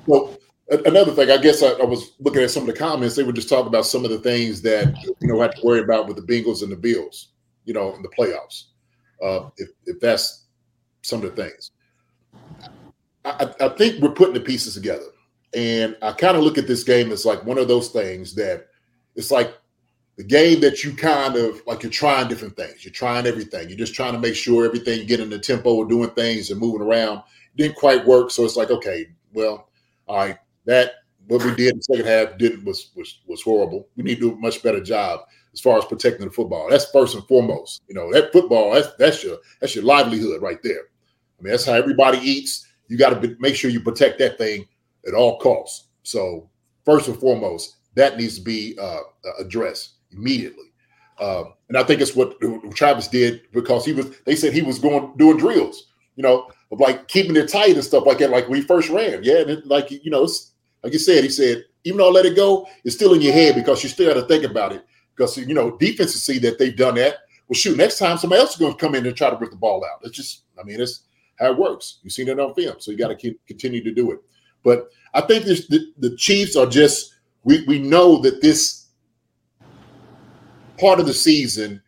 well, another thing, I guess I, I, was looking at some of the comments. They were just talking about some of the things that you know had to worry about with the Bengals and the Bills, you know, in the playoffs. Uh, if if that's some of the things, I, I think we're putting the pieces together. And I kind of look at this game as like one of those things that it's like the game that you kind of like you're trying different things. You're trying everything. You're just trying to make sure everything getting the tempo of doing things and moving around didn't quite work. So it's like, okay, well, all right, that what we did in the second half didn't was was was horrible. We need to do a much better job as far as protecting the football. That's first and foremost. You know, that football, that's that's your that's your livelihood right there. I mean, that's how everybody eats. You got to be, make sure you protect that thing at all costs. So first and foremost, that needs to be uh, addressed immediately. Um, and I think it's what Travis did because he was. They said he was going doing drills, you know, of like keeping it tight and stuff like that. Like when he first ran, yeah, and it, like you know, like you said, he said even though I let it go, it's still in your head because you still got to think about it because you know defenses see that they've done that. Well, shoot, next time somebody else is going to come in and try to rip the ball out. It's just, I mean, it's how it works. You've seen it on film, so you got to keep continue to do it. But I think this, the, the Chiefs are just we we know that this part of the season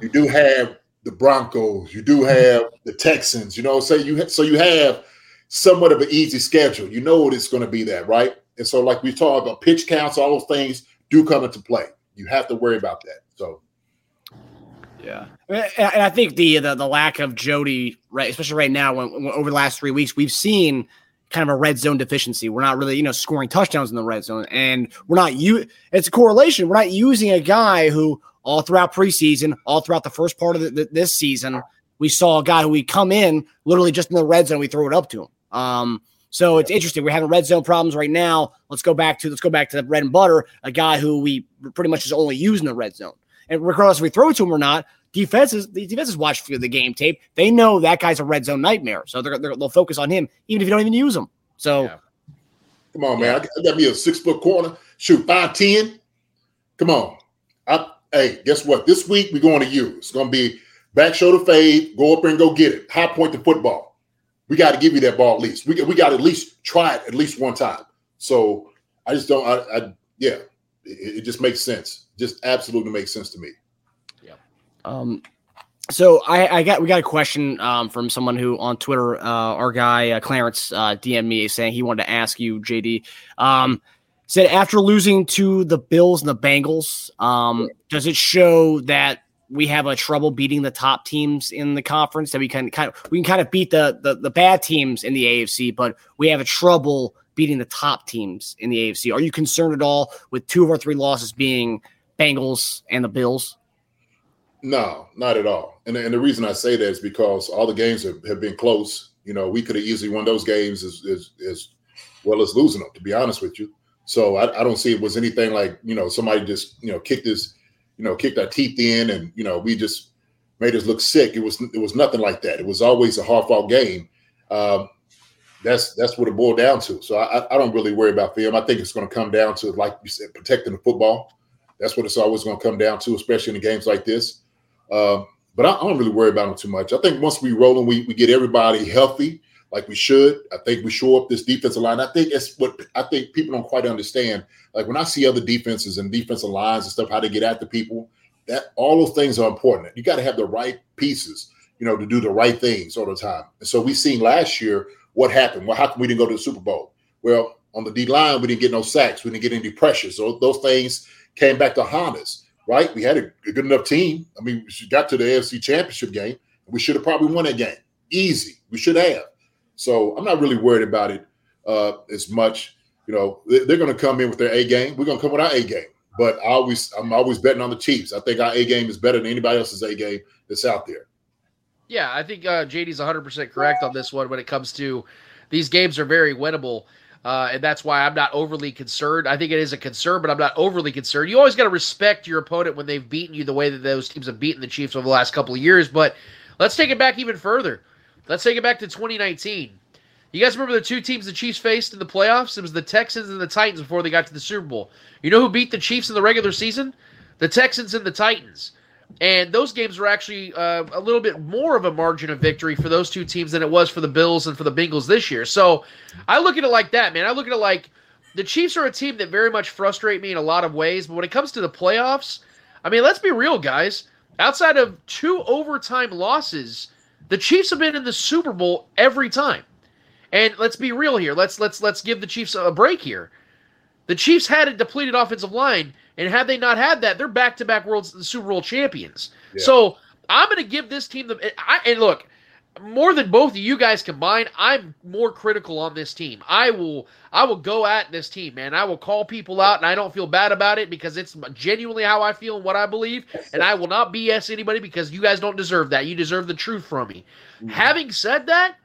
you do have the Broncos, you do have the Texans. You know, say so you so you have somewhat of an easy schedule. You know it's going to be that, right? And so, like we talked about pitch counts, all those things do come into play. You have to worry about that. So yeah, and I think the the, the lack of Jody, right, especially right now, when, when, over the last three weeks, we've seen kind of a red zone deficiency. We're not really, you know, scoring touchdowns in the red zone, and we're not you. It's a correlation. We're not using a guy who all throughout preseason, all throughout the first part of the, the, this season, we saw a guy who we come in literally just in the red zone, we throw it up to him. Um, so it's interesting. We're having red zone problems right now. Let's go back to let's go back to the bread and butter, a guy who we pretty much is only using the red zone. And regardless if we throw it to him or not, defenses the defenses watch the game tape. They know that guy's a red zone nightmare, so they're, they will focus on him even if you don't even use him. So, yeah. come on, man, I got me a six foot corner, shoot five ten. Come on, I, hey, guess what? This week we're going to use. It's going to be back shoulder fade, go up and go get it, high point the football. We got to give you that ball at least. We we got to at least try it at least one time. So I just don't. I, I yeah, it, it just makes sense. Just absolutely makes sense to me. Um, so I, I, got we got a question um, from someone who on Twitter, uh, our guy uh, Clarence uh, DM me saying he wanted to ask you, JD. Um, said after losing to the Bills and the Bengals, um, does it show that we have a trouble beating the top teams in the conference? That we can kind of we can kind of beat the, the the bad teams in the AFC, but we have a trouble beating the top teams in the AFC. Are you concerned at all with two of our three losses being Bengals and the Bills? No, not at all. And, and the reason I say that is because all the games have, have been close. You know, we could have easily won those games as, as, as well as losing them, to be honest with you. So I, I don't see it was anything like, you know, somebody just, you know, kicked his, you know, kicked our teeth in and, you know, we just made us look sick. It was it was nothing like that. It was always a hard fought game. Um, that's that's what it boiled down to. So I, I don't really worry about film. I think it's going to come down to, like you said, protecting the football. That's what it's always going to come down to, especially in games like this. Uh, but I, I, don't really worry about them too much. I think once we roll and we, we get everybody healthy, like we should. I think we show up this defensive line. I think it's what I think people don't quite understand. Like when I see other defenses and defensive lines and stuff, how they get after people, that all those things are important. You got to have the right pieces, you know, to do the right things all the time. And so we seen last year what happened. Well, how come we didn't go to the Super Bowl? Well, on the D line, we didn't get no sacks. We didn't get any pressures. So those things came back to haunt us, right? We had a, a good enough team. I mean, we got to the AFC Championship game. We should have probably won that game. Easy. We should have. So I'm not really worried about it uh, as much. You know, they're going to come in with their A game. We're going to come with our A game. But I always, I'm always betting on the Chiefs. I think our A game is better than anybody else's A game that's out there. Yeah, I think uh, JD's 100% correct on this one when it comes to these games are very winnable. Uh, and that's why I'm not overly concerned. I think it is a concern, but I'm not overly concerned. You always got to respect your opponent when they've beaten you the way that those teams have beaten the Chiefs over the last couple of years. But let's take it back even further. Let's take it back to 2019. You guys remember the two teams the Chiefs faced in the playoffs? It was the Texans and the Titans before they got to the Super Bowl. You know who beat the Chiefs in the regular season? The Texans and the Titans. And those games were actually uh, a little bit more of a margin of victory for those two teams than it was for the Bills and for the Bengals this year. So I look at it like that, man. I look at it like the Chiefs are a team that very much frustrate me in a lot of ways. But when it comes to the playoffs, I mean, let's be real, guys. Outside of two overtime losses, the Chiefs have been in the Super Bowl every time. And let's be real here. Let's let's let's give the Chiefs a break here. The Chiefs had a depleted offensive line, and had they not had that, they're back-to-back World Super Bowl champions. Yeah. So I'm going to give this team the. I, and look, more than both of you guys combined, I'm more critical on this team. I will I will go at this team, man. I will call people out and I don't feel bad about it because it's genuinely how I feel and what I believe. And I will not BS anybody because you guys don't deserve that. You deserve the truth from me. Mm-hmm. Having said that,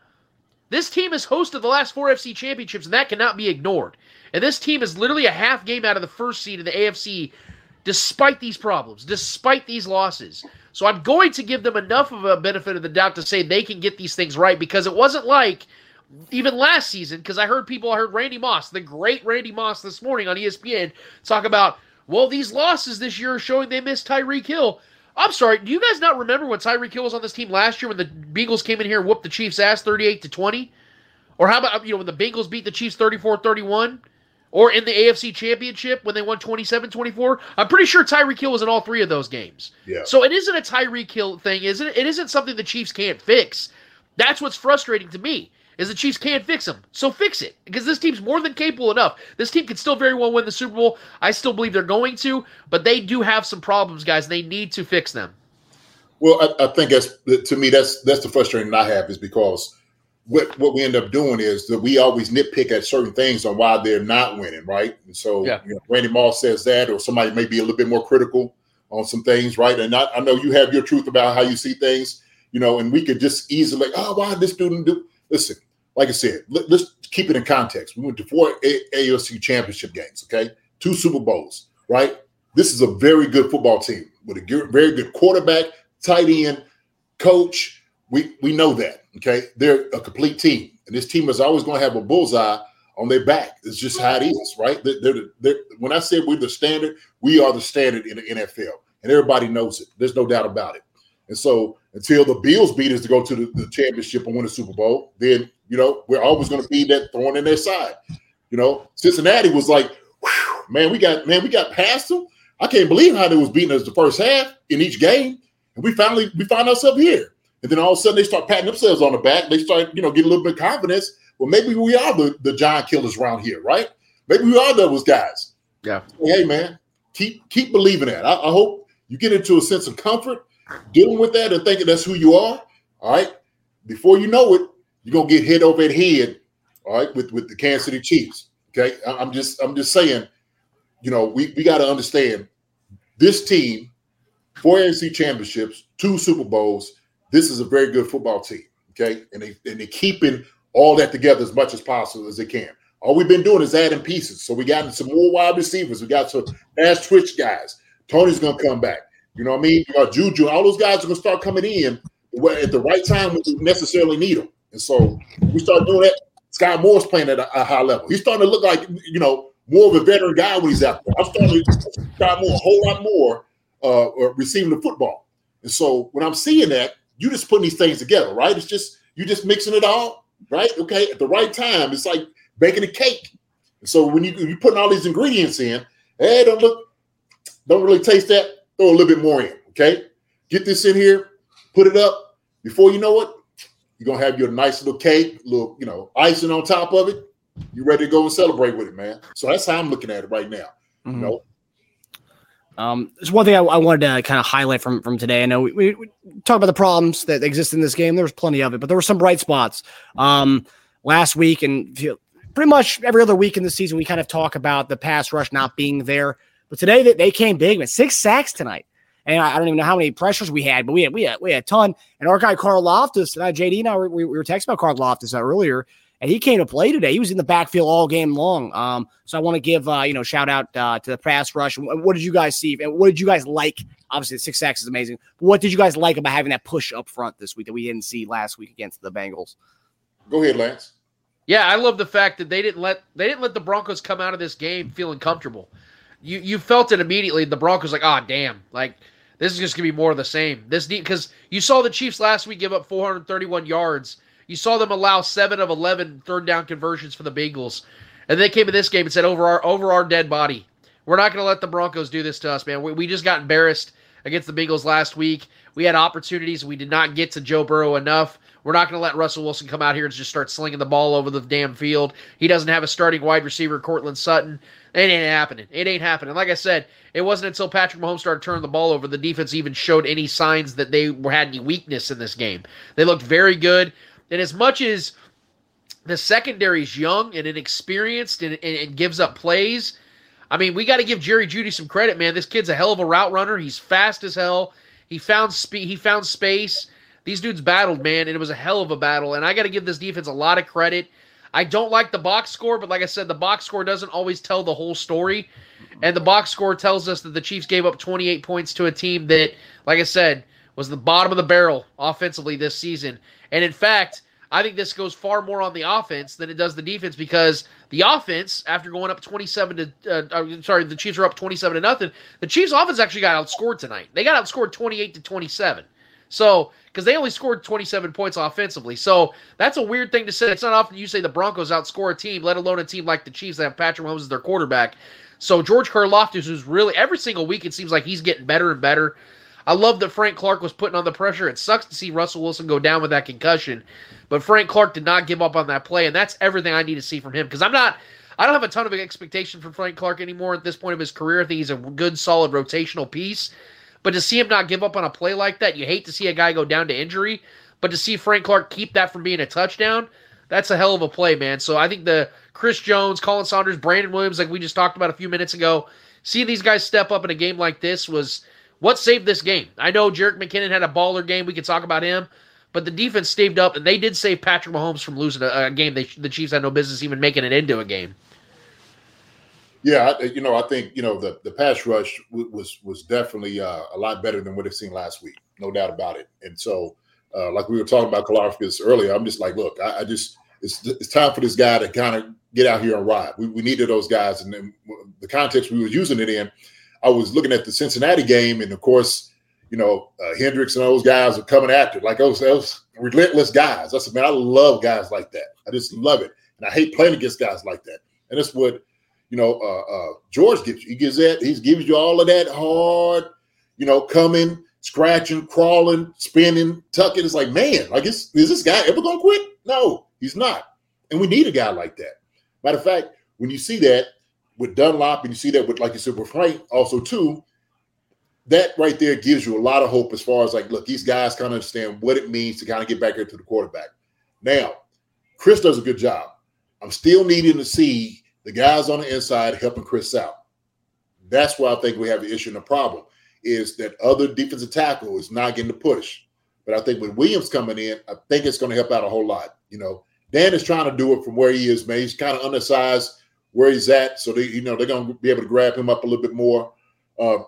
this team has hosted the last four FC championships, and that cannot be ignored. And this team is literally a half game out of the first seed in the AFC, despite these problems, despite these losses. So I'm going to give them enough of a benefit of the doubt to say they can get these things right because it wasn't like even last season, because I heard people, I heard Randy Moss, the great Randy Moss this morning on ESPN, talk about, well, these losses this year are showing they missed Tyreek Hill. I'm sorry, do you guys not remember when Tyreek Hill was on this team last year when the Bengals came in here and whooped the Chiefs' ass 38 to 20? Or how about, you know, when the Bengals beat the Chiefs 34 31? Or in the AFC Championship when they won 27 24? I'm pretty sure Tyreek Hill was in all three of those games. Yeah. So it isn't a Tyreek Hill thing, is it? It isn't something the Chiefs can't fix. That's what's frustrating to me is the Chiefs can't fix them. So fix it because this team's more than capable enough. This team could still very well win the Super Bowl. I still believe they're going to, but they do have some problems, guys. They need to fix them. Well, I, I think that's to me that's that's the frustrating I have is because what what we end up doing is that we always nitpick at certain things on why they're not winning, right? And so yeah. you know, Randy Moss says that, or somebody may be a little bit more critical on some things, right? And I, I know you have your truth about how you see things, you know, and we could just easily, oh, why this student do? Listen, like I said, let, us keep it in context. We went to four a- AFC championship games, okay, two Super Bowls, right? This is a very good football team with a very good quarterback, tight end, coach we we know that. Okay, they're a complete team, and this team is always going to have a bullseye on their back. It's just how it is, right? They're, they're, they're, when I said we're the standard, we are the standard in the NFL, and everybody knows it. There's no doubt about it. And so until the Bills beat us to go to the, the championship and win the Super Bowl, then you know we're always going to be that thorn in their side. You know, Cincinnati was like, man, we got man, we got past them. I can't believe how they was beating us the first half in each game, and we finally we find ourselves here. And then all of a sudden they start patting themselves on the back. They start, you know, get a little bit of confidence. Well, maybe we are the, the giant killers around here, right? Maybe we are those guys. Yeah. Hey, man, keep keep believing that. I, I hope you get into a sense of comfort dealing with that and thinking that's who you are. All right. Before you know it, you're gonna get hit over the head, all right, with, with the Kansas City Chiefs. Okay. I'm just I'm just saying, you know, we, we got to understand this team, four AFC championships, two Super Bowls, this is a very good football team. Okay, and they and they're keeping all that together as much as possible as they can. All we've been doing is adding pieces. So we got some more wide receivers. We got some pass twitch guys. Toney's gonna come back. You know what I mean? You got Juju. All those guys are gonna start coming in at the right time when you necessarily need them. And so we start doing that. Skyy Moore's playing at a, a, high level. He's starting to look like you know more of a veteran guy when he's out there. I'm starting to Skyy Moore a whole lot more uh, receiving the football. And so when I'm seeing that, you just putting these things together, right? It's just you just mixing it all. right? Okay, at the right time. It's like baking a cake. So when you you putting all these ingredients in, hey, don't look, don't really taste that. Throw a little bit more in. Okay, get this in here, put it up. Before you know it, you're gonna have your nice little cake, little you know icing on top of it. You ready to go and celebrate with it, man? So that's how I'm looking at it right now. Mhm. You know, Um, there's one thing I, I wanted to kind of highlight from from today. I know we, we, we talk about the problems that exist in this game. There was plenty of it, but there were some bright spots. Um, last week and pretty much every other week in the season, we kind of talk about the pass rush not being there. But today they, they came big, man. Six sacks tonight. And I, I don't even know how many pressures we had, but we had we had we had a ton. And our guy Karlaftis, uh, JD and I we, we were texting about Karlaftis uh, earlier, and he came to play today. He was in the backfield all game long. Um, so I want to give uh, you know shout out uh, to the pass rush. What what did you guys see? And what did you guys like? Obviously, the six sacks is amazing. What did you guys like about having that push up front this week that we didn't see last week against the Bengals? go ahead, Lance. Yeah, I love the fact that they didn't let they didn't let the Broncos come out of this game feeling comfortable. You you felt it immediately. The Broncos like, ah, damn, like this is just gonna be more of the same. This deep because you saw the Chiefs last week give up 431 yards. You saw them allow seven of 11 third down conversions for the Bengals, and they came in this game and said, over our over our dead body, we're not gonna let the Broncos do this to us, man. We, we just got embarrassed against the Bengals last week. We had opportunities. We did not get to Joe Burrow enough. We're not going to let Russell Wilson come out here and just start slinging the ball over the damn field. He doesn't have a starting wide receiver, Courtland Sutton. It ain't happening. It ain't happening. Like I said, it wasn't until Patrick Mahomes started turning the ball over the defense even showed any signs that they had any weakness in this game. They looked very good. And as much as the secondary is young and inexperienced and, and, and gives up plays, I mean, we got to give Jerry Jeudy some credit, man. This kid's a hell of a route runner. He's fast as hell. He found speed. He found space. These dudes battled, man, and it was a hell of a battle. And I got to give this defense a lot of credit. I don't like the box score, but like I said, the box score doesn't always tell the whole story. And the box score tells us that the Chiefs gave up 28 points to a team that, like I said, was the bottom of the barrel offensively this season. And in fact, I think this goes far more on the offense than it does the defense because the offense, after going up 27 to, uh, uh, sorry, the Chiefs are up 27 to nothing. The Chiefs' offense actually got outscored tonight. They got outscored 28 to 27. So, because they only scored 27 points offensively. So, that's a weird thing to say. It's not often you say the Broncos outscore a team, let alone a team like the Chiefs that have Patrick Mahomes as their quarterback. So, George Karlaftis, who's really every single week, it seems like he's getting better and better. I love that Frank Clark was putting on the pressure. It sucks to see Russell Wilson go down with that concussion, but Frank Clark did not give up on that play, and that's everything I need to see from him because I'm not. I don't have a ton of expectation from Frank Clark anymore at this point of his career. I think he's a good, solid rotational piece. But to see him not give up on a play like that, you hate to see a guy go down to injury. But to see Frank Clark keep that from being a touchdown, that's a hell of a play, man. So I think the Chris Jones, Khalen Saunders, Brandon Williams, like we just talked about a few minutes ago, seeing these guys step up in a game like this was what saved this game. I know Jerick McKinnon had a baller game. We could talk about him. But the defense staved up, and they did save Patrick Mahomes from losing a, a game. They, the Chiefs had no business even making it into a game. Yeah, you know, I think you know the the pass rush w- was was definitely uh, a lot better than what it seen last week, no doubt about it. And so, uh, like we were talking about Karlaftis earlier, I'm just like, look, I, I just it's it's time for this guy to kind of get out here and ride. We, we needed those guys, and the context we were using it in, I was looking at the Cincinnati game, and of course, you know, uh, Hendricks and those guys are coming after, like those those relentless guys. I said, man, I love guys like that. I just love it, and I hate playing against guys like that. And that's what you know, uh, uh, George gives you. He gives that. He gives you all of that hard, you know, coming, scratching, crawling, spinning, tucking. It's like, man, like, is, is this guy ever gonna quit? No, he's not. And we need a guy like that. Matter of fact, when you see that with Dunlap, and you see that with, like you said, with Frank, also too, that right there gives you a lot of hope as far as like, look, these guys kind of understand what it means to kind of get back here to the quarterback. Now, Chris does a good job. I'm still needing to see the guys on the inside helping Chris out. That's why I think we have the issue and the problem is that other defensive tackle is not getting the push. But I think with Williams coming in, I think it's going to help out a whole lot. You know, Dan is trying to do it from where he is, man. He's kind of undersized where he's at, so they, you know, they're going to be able to grab him up a little bit more. Uh,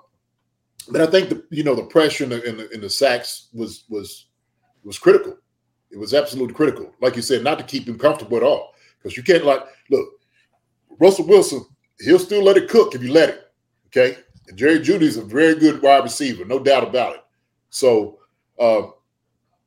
but I think the, you know, the pressure in the, in the, in the sacks was was was critical. It was absolutely critical, like you said, not to keep him comfortable at all, because you can't like look. Russell Wilson, he'll still let it cook if you let it. Okay. And Jerry Jeudy's a very good wide receiver, no doubt about it. So uh,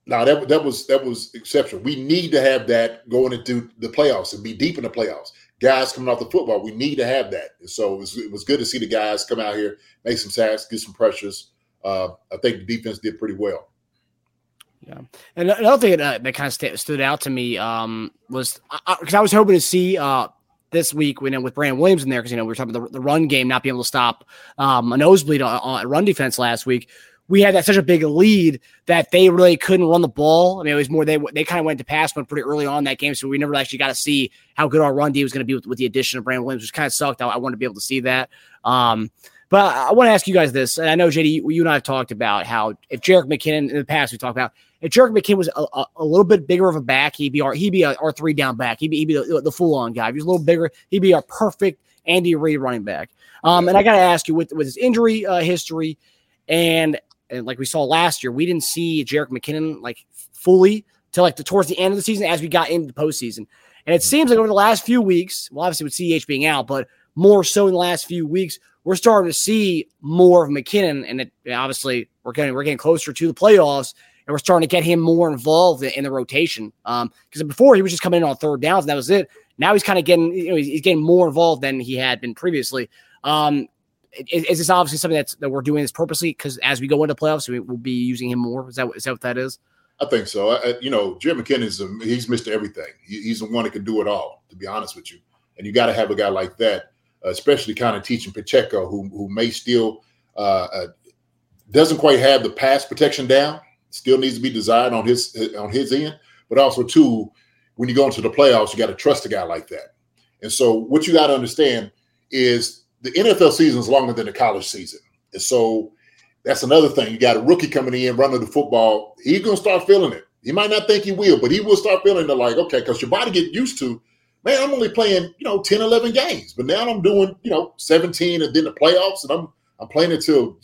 No, that that was that was exceptional. We need to have that going into the playoffs and be deep in the playoffs. Guys coming off the football, we need to have that. And so it was, it was good to see the guys come out here, make some sacks, get some pressures. Uh, I think the defense did pretty well. Yeah, and another thing that, that kind of st- stood out to me um, was because I, I, was hoping to see uh, this week when with Brandon Williams in there because you know we were talking about the, the, run game not being able to stop um, a nosebleed on, on run defense last week. We had that such a big lead that they really couldn't run the ball. I mean, it was more they they kind of went to pass one pretty early on that game, so we never actually got to see how good our run D was going to be with, with, the addition of Brandon Williams, which kind of sucked. I, I wanted to be able to see that. Um, but I want to ask you guys this, and I know JD, you, and I have talked about how if Jerick McKinnon in the past we talked about if Jerick McKinnon was a, a, a, little bit bigger of a back, he'd be our he'd be our three down back. He'd be, he'd be the, the full on guy. If he's a little bigger, he'd be our perfect Andy Reid running back. Um, and I got to ask you with with his injury uh, history, and, and like we saw last year, we didn't see Jerick McKinnon like fully till like the, towards the end of the season as we got into the postseason. And it seems like over the last few weeks, well, obviously with CH being out, but more so in the last few weeks, we're starting to see more of McKinnon, and it, obviously we're getting we're getting closer to the playoffs and we're starting to get him more involved in the rotation. Um, because before he was just coming in on third downs and that was it. Now he's kind of getting, you know, he's, getting more involved than he had been previously. Um, is, is this obviously something that's that we're doing this purposely? Because as we go into playoffs, we will be using him more. Is that is that what that is? I think so. I, you know, Jim McKinnon is a, he's Mr. Everything. He, he's the one that can do it all. To be honest with you, and you got to have a guy like that, especially kind of teaching Pacheco, who who may still uh, uh, doesn't quite have the pass protection down still needs to be desired on his on his end. But also too, when you go into the playoffs, you got to trust a guy like that. And so what you got to understand is the NFL season is longer than the college season. And so that's another thing. You got a rookie coming in running the football. He's gonna start feeling it. He might not think he will, but he will start feeling it like, okay, because your body get used to, man, I'm only playing, you know, 10, 11 games. But now I'm doing, you know, 17 and then the playoffs, and I'm I'm playing until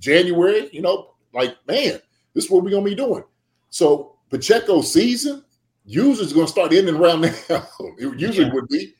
January, you know, like, man, this is what we're gonna be doing. So Pacheco's season usually is gonna start in and around now. it usually yeah. would be.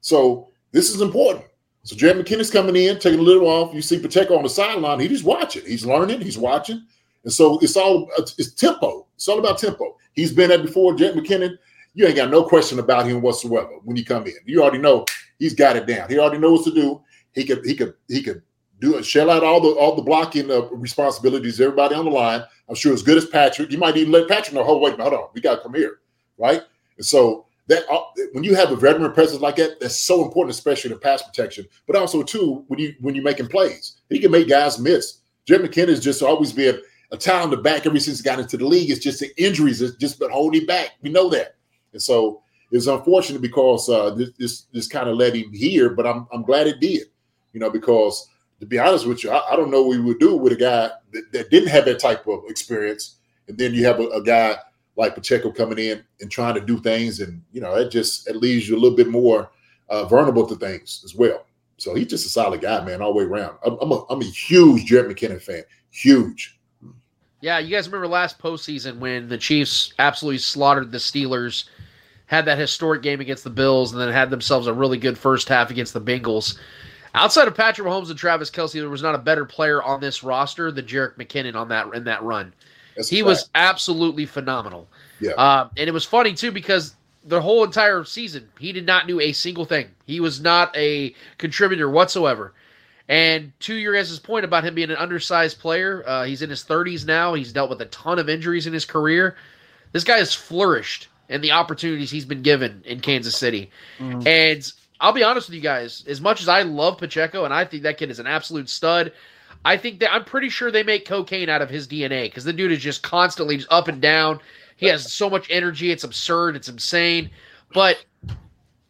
So this is important. So Jerick McKinnon's coming in, taking a little off. You see Pacheco on the sideline. He's just watching. He's learning. He's watching. And so it's all it's tempo. It's all about tempo. He's been there before. Jerick McKinnon, you ain't got no question about him whatsoever when you come in. You already know he's got it down. He already knows what to do. He could he could he could do it, shell out all the all the blocking uh, responsibilities. Everybody on the line. I'm sure as good as Patrick. You might even let Patrick know. Oh wait, hold on, we got to come here, right? And so that uh, when you have a veteran presence like that, that's so important, especially in the pass protection. But also too, when you when you're making plays, he can make guys miss. Jim McKinnon has just always been a talented back ever since he got into the league. It's just the injuries that's just been holding back. We know that, and so it's unfortunate because uh, this this, this kind of led him here. But I'm I'm glad it did, you know, because to be honest with you, I, I, don't know what we would do with a guy that, that, didn't have that type of experience. And then you have a, a, guy like Pacheco coming in and trying to do things. And, you know, it just it leaves you a little bit more uh, vulnerable to things as well. So he's just a solid guy, man, all the way around. I'm, I'm, a, I'm a huge Jerick McKinnon fan. Huge. Yeah, you guys remember last postseason when the Chiefs absolutely slaughtered the Steelers, had that historic game against the Bills, and then had themselves a really good first half against the Bengals. Outside of Patrick Mahomes and Travis Kelce, there was not a better player on this roster than Jerick McKinnon on that in that run. That's he was absolutely phenomenal. Yeah, uh, and it was funny too because the whole entire season he did not do a single thing. He was not a contributor whatsoever. And to your guys' point about him being an undersized player, uh, he's in his 30s now. He's dealt with a ton of injuries in his career. This guy has flourished in the opportunities he's been given in Kansas City. Mm. And I'll be honest with you guys. As much as I love Pacheco and I think that kid is an absolute stud, I think that I'm pretty sure they make cocaine out of his DNA because the dude is just constantly just up and down. He has so much energy. It's absurd. It's insane. But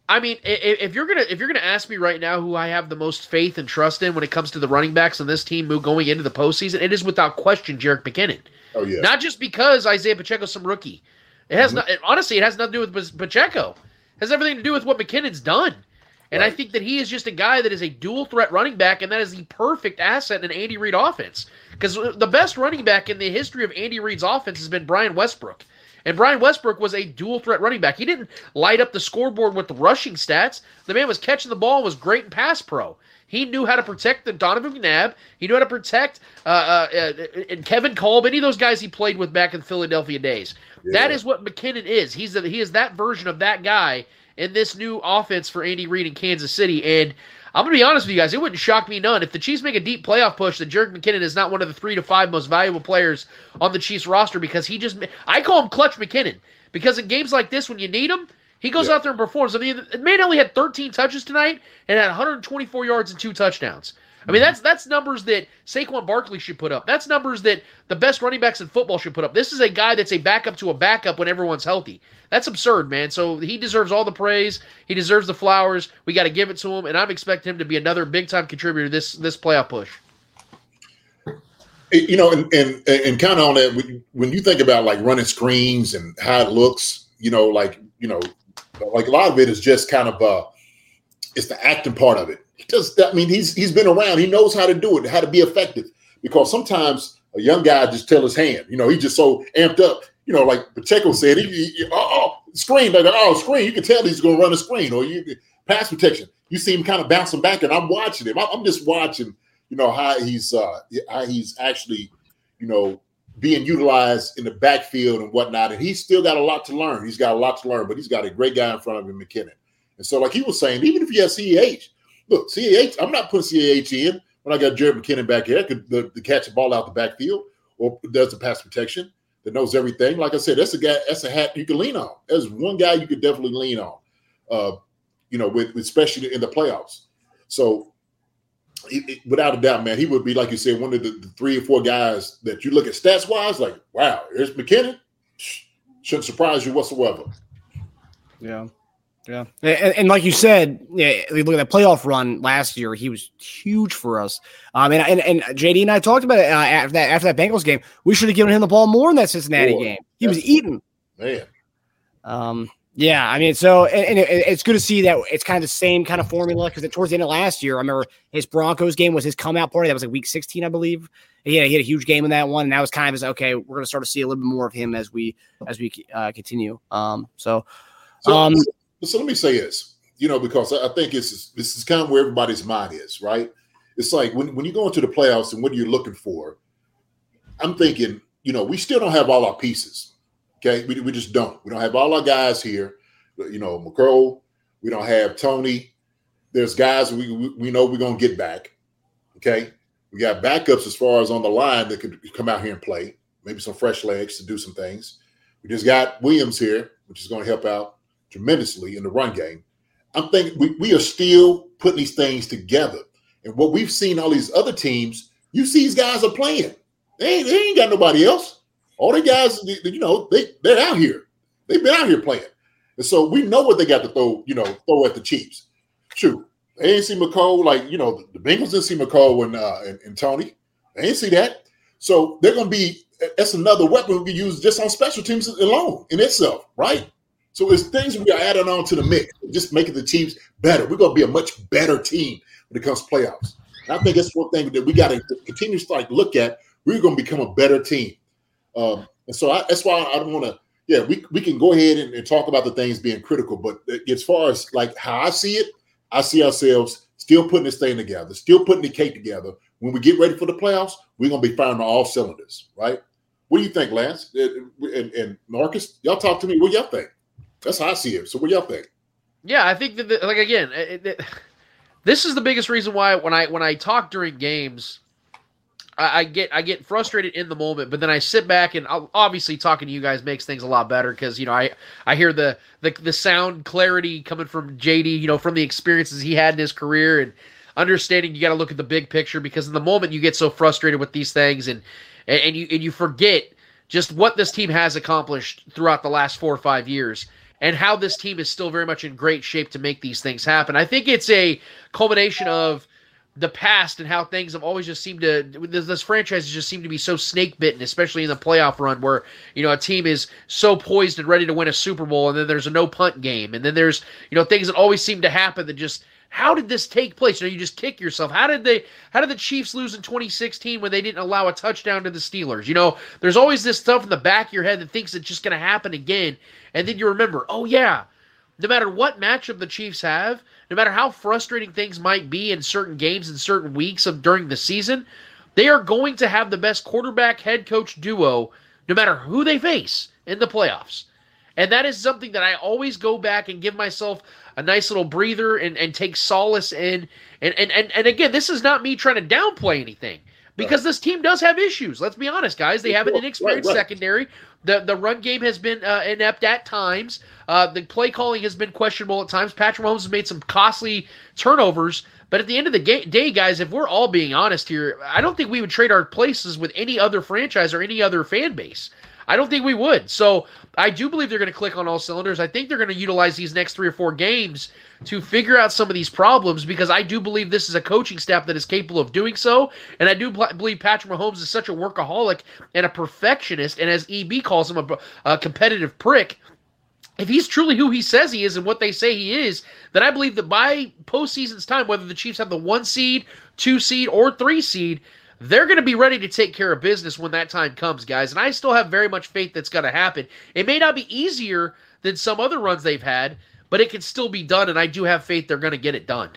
I mean, if you're gonna if you're gonna ask me right now who I have the most faith and trust in when it comes to the running backs on this team going into the postseason, it is without question Jerick McKinnon. Oh yeah. Not just because Isaiah Pacheco's some rookie. It has mm-hmm. not. Honestly, it has nothing to do with Pacheco. It has everything to do with what McKinnon's done. And right. I think that he is just a guy that is a dual threat running back, and that is the perfect asset in an Andy Reid offense. Because the best running back in the history of Andy Reid's offense has been Brian Westbrook. And Brian Westbrook was a dual threat running back. He didn't light up the scoreboard with the rushing stats. The man was catching the ball and was great in pass pro. He knew how to protect the Donovan McNabb. He knew how to protect uh, uh, uh, and Kevin Kolb, any of those guys he played with back in the Philadelphia days. That is what McKinnon is. He's the, he is that version of that guy in this new offense for Andy Reid in Kansas City. And I'm going to be honest with you guys, it wouldn't shock me none if the Chiefs make a deep playoff push that Jerick McKinnon is not one of the three to five most valuable players on the Chiefs roster because he just I call him Clutch McKinnon because in games like this when you need him, he goes Yeah. out there and performs. I mean, the man only had 13 touches tonight and had 124 yards and two touchdowns. I mean, that's that's numbers that Saquon Barkley should put up. That's numbers that the best running backs in football should put up. This is a guy that's a backup to a backup when everyone's healthy. That's absurd, man. So he deserves all the praise. He deserves the flowers. We got to give it to him, and I'm expecting him to be another big time contributor this this playoff push. you know, and and and kind of on that, when- when you think about like running screens and how it looks, you know, like you know, like a lot of it is just kind of uh, it's the acting part of it. He just, I mean, he's he's been around. He knows how to do it, how to be effective. Because sometimes a young guy just tell his hand, you know, he's just so amped up. You know, like Pacheco said, he, he- he- oh, oh, screen, like oh, screen. You can tell he's going to run a screen, or you pass protection. You see him kind of bouncing back, and I'm watching him. I'm I'm just watching you know how he's uh how he's actually you know being utilized in the backfield and whatnot and he's still got a lot to learn he's got a lot to learn but he's got a great guy in front of him mckinnon and so like he was saying even if he has ceh look CAH, i'm not putting CAH in when i got jerick mckinnon back here could the, the catch the ball out the backfield or does the pass protection that knows everything like i said that's a guy that's a hat you can lean on there's one guy you could definitely lean on uh you know with especially in the playoffs so it- it- without a doubt, man, he would be like you said, one of the, the three or four guys that you look at stats wise, like, wow, here's McKinnon. Shouldn't surprise you whatsoever. Yeah. Yeah. And, and like you said, yeah, look at that playoff run last year, he was huge for us. Um, and, and, and JD and I talked about it uh, after that after that Bengals game. We should have given him the ball more in that Cincinnati More. game. He was eating. Man, Um, yeah, I mean, so and, and it, it's good to see that it's kind of the same kind of formula because towards the end of last year, I remember his Broncos game was his come out party. That was like week 16, I believe. He had, he had a huge game in that one, and that was kind of his okay. We're going to start to see a little bit more of him as we as we uh, continue. Um, so So, Um, so, so let me say this, you know, because I think it's this is kind of where everybody's mind is, right? It's like when, when you go into the playoffs and what are you looking for? I'm thinking, you know, we still don't have all our pieces. Okay. We, we just don't. We don't have all our guys here. You know, McCrow, we don't have Toney. There's guys we, we know we're going to get back. Okay. We got backups as far as on the line that could come out here and play, maybe some fresh legs to do some things. We just got Williams here, which is going to help out tremendously in the run game. I'm thinking we, we are still putting these things together. And what we've seen all these other teams, you see these guys are playing. They ain't, they ain't got nobody else. All the guys, you know, they, they're out here. They've been out here playing. And so we know what they got to throw, you know, throw at the Chiefs. True. They ain't see Mecole, like, you know, the Bengals didn't see Mecole and, uh, and, and Toney. They ain't see that. So they're going to be, that's another weapon we can use just on special teams alone in itself, right? So it's things we are adding on to the mix, just making the Chiefs better. We're going to be a much better team when it comes to playoffs. And I think that's one thing that we got to continue to like look at. We're going to become a better team. Um, and so I, that's why I don't want to. Yeah, we, we can go ahead and, and talk about the things being critical, but as far as like how I see it, I see ourselves still putting this thing together, still putting the cake together. When we get ready for the playoffs, we're gonna be firing on all cylinders, right? What do you think, Lance and, and, and Marcus? Y'all talk to me. What y'all think? That's how I see it. So what y'all think? Yeah, I think that the, like again, it, it, this is the biggest reason why when I when I talk during games, I, I get I get frustrated in the moment, but then I sit back and I'll, obviously talking to you guys makes things a lot better because you know I I hear the, the the sound clarity coming from JD, you know, from the experiences he had in his career and understanding you got to look at the big picture because in the moment you get so frustrated with these things and and, and you and you forget just what this team has accomplished throughout the last four or five years and how this team is still very much in great shape to make these things happen. I think it's a culmination of the past and how things have always just seemed to this, this franchise just seemed to be so snake bitten, especially in the playoff run where you know a team is so poised and ready to win a Super Bowl, and then there's a no punt game, and then there's you know things that always seem to happen that just how did this take place? You know, you just kick yourself. How did they? How did the Chiefs lose in 2016 when they didn't allow a touchdown to the Steelers? You know, there's always this stuff in the back of your head that thinks it's just going to happen again, and then you remember, oh yeah, no matter what matchup the Chiefs have, no matter how frustrating things might be in certain games and certain weeks of during the season, they are going to have the best quarterback head coach duo no matter who they face in the playoffs. And that is something that I always go back and give myself a nice little breather and, and take solace in. And, and, and, and again, this is not me trying to downplay anything because this team does have issues. Let's be honest, guys. They have an inexperienced Right, right. secondary. The the run game has been uh, inept at times. Uh, the play calling has been questionable at times. Patrick Mahomes has made some costly turnovers. But at the end of the ga- day, guys, if we're all being honest here, I don't think we would trade our places with any other franchise or any other fan base. I don't think we would. So I do believe they're going to click on all cylinders. I think they're going to utilize these next three or four games to figure out some of these problems because I do believe this is a coaching staff that is capable of doing so. And I do believe Patrick Mahomes is such a workaholic and a perfectionist, and as EB calls him, a, a competitive prick. If he's truly who he says he is and what they say he is, then I believe that by postseason's time, whether the Chiefs have the one seed, two seed, or three seed, they're going to be ready to take care of business when that time comes, guys. And I still have very much faith that's going to happen. It may not be easier than some other runs they've had, but it can still be done. And I do have faith they're going to get it done.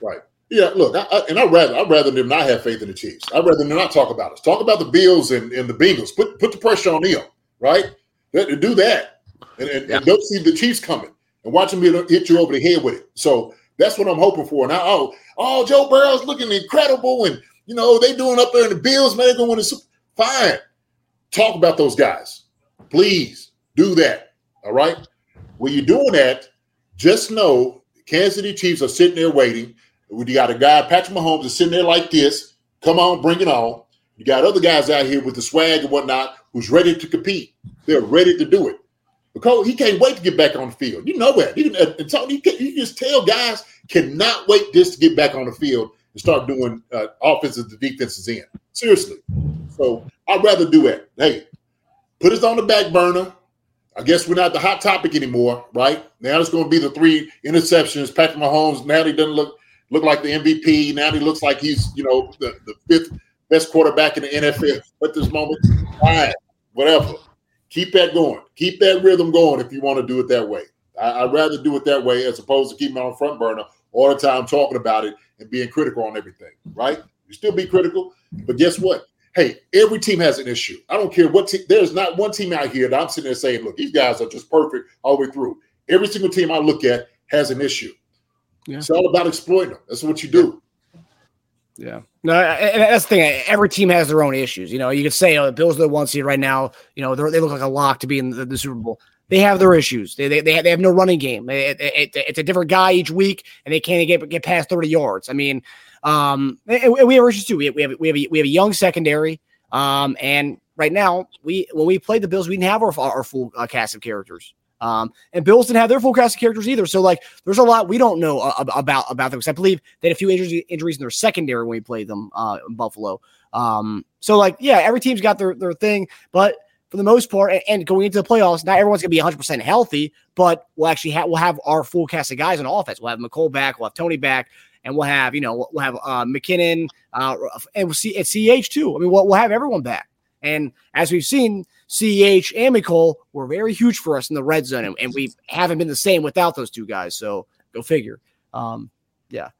Right. Yeah, look, I, I, and I'd rather I'd rather them not have faith in the Chiefs. I'd rather them not talk about us. Talk about the Bills and, and the Bengals. Put put the pressure on them, right? Let- Do that, and, and, and don't see the Chiefs coming and watch them hit you over the head with it. So that's what I'm hoping for. Now, oh, oh, Joe Burrow's looking incredible, and you know they doing up there in the Bills, man. They're going to win the Super. Fine, talk about those guys, please do that. All right. When you're doing that, just know Kansas City Chiefs are sitting there waiting. You got a guy, Patrick Mahomes, is sitting there like this. Come on, bring it on. You got other guys out here with the swag and whatnot who's ready to compete. They're ready to do it. Because he can't wait to get back on the field. You know that. Can- and Tony, you, can, you just tell guys cannot wait just to get back on the field and start doing uh, offenses to defenses in. Seriously. So I'd rather do it. Hey, put us on the back burner. I guess we're not the hot topic anymore, right? Now it's going to be the three interceptions. Patrick Mahomes now he doesn't look look like the MVP. Now he looks like he's you know the, the fifth best quarterback in the NFL at this moment. Fine, whatever. Keep that going. Keep that rhythm going if you want to do it that way. I, I'd rather do it that way as opposed to keeping it on front burner all the time talking about it and being critical on everything. Right? You still be critical, but guess what? Hey, every team has an issue. I don't care what team. There's not one team out here that I'm sitting there saying, "Look, these guys are just perfect all the way through." Every single team I look at has an issue. Yeah. It's all about exploiting them. That's what you do. Yeah. No, and that's the thing. Every team has their own issues. You know, you could say, oh, the Bills are the one seed right now. You know, they look like a lock to be in the, the Super Bowl. They have their issues. They they, they, have, no running game. It- it- it- it's a different guy each week, and they can't get get past thirty yards. I mean, um, we have issues too. We have we have we have a, we have a young secondary. Um, and right now, we when we played the Bills, we didn't have our our full uh, cast of characters. Um, and Bills didn't have their full cast of characters either. So like, there's a lot we don't know uh, about about them. Because I believe they had a few injuries injuries in their secondary when we played them uh, in Buffalo. Um, so like, yeah, every team's got their their thing, but for the most part, and, going into the playoffs, not everyone's gonna be 100 percent healthy, but we'll actually have we'll have our full cast of guys on offense. We'll have Mecole back, we'll have Toney back, and we'll have you know we'll have uh, McKinnon, uh, and we'll see at CH too. I mean, we'll, we'll have everyone back. And as we've seen, CH and Mecole were very huge for us in the red zone, and, and we haven't been the same without those two guys. So go figure. Um, yeah.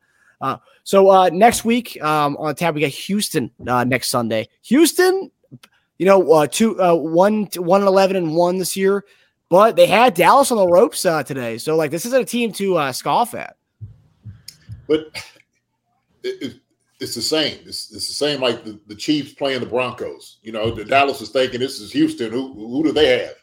Uh, so uh, next week um, on the tab we got Houston uh, next Sunday. Houston, you know, uh, two, uh, one, one and eleven and one this year, but they had Dallas on the ropes uh, today. So like, this isn't a team to uh, scoff at. But it, it, it's the same. It's, it's the same like the, the Chiefs playing the Broncos. You know, the Dallas is thinking this is Houston. Who who do they have?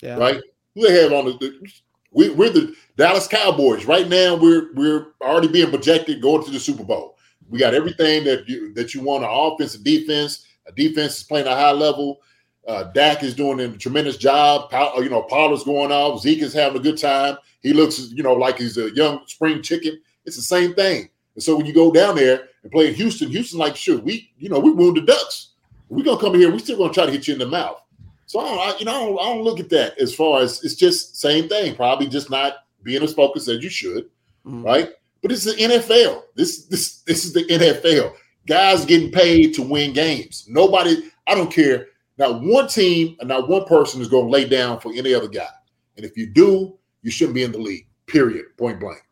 Yeah. Right? Who they have on the, the we, we're the Dallas Cowboys. Right now, we're we're already being projected going to the Super Bowl. We got everything that you that you want: an offense, a defense. A defense is playing a high level. Uh, Dak is doing a tremendous job. Pow, you know, Pollard's going off. Zeke is having a good time. He looks, you know, like he's a young spring chicken. It's the same thing. And so when you go down there and play in Houston, Houston like, sure, we, you know, we wounded ducks. We're gonna come here. We're still gonna try to hit you in the mouth. So I don't, I, you know, I don't, I don't look at that as far as it's just same thing. Probably just not being as focused as you should, Mhm. right? But it's the NFL. This this this is the NFL. Guys getting paid to win games. Nobody. I don't care. Not one team and not one person is going to lay down for any other guy. And if you do, you shouldn't be in the league. Period. Point blank.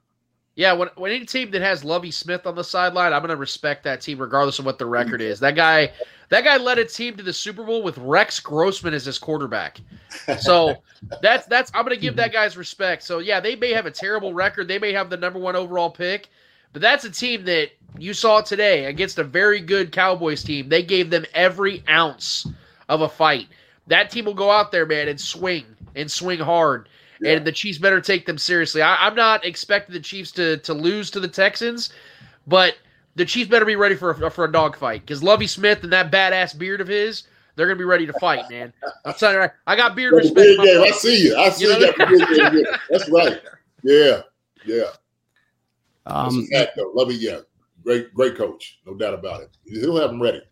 Yeah, when, when any team that has Lovie Smith on the sideline, I'm going to respect that team regardless of what the record is. That guy, that guy led a team to the Super Bowl with Rex Grossman as his quarterback. So that's that's I'm going to give that guy's respect. So yeah, they may have a terrible record, they may have the number one overall pick, but that's a team that you saw today against a very good Cowboys team. They gave them every ounce of a fight. That team will go out there, man, and swing and swing hard Yeah. and the Chiefs better take them seriously. I, I'm not expecting the Chiefs to to lose to the Texans, but the Chiefs better be ready for a, for a dogfight because Lovie Smith and that badass beard of his, they're gonna be ready to fight, man. I'm telling you, I got beard That's respect. I see you. I see You know? got the big game. Yeah, That's right. Yeah. Yeah. That's Um, a fact, though. Love it. Yeah. Great, great coach. No doubt about it. He'll have them ready.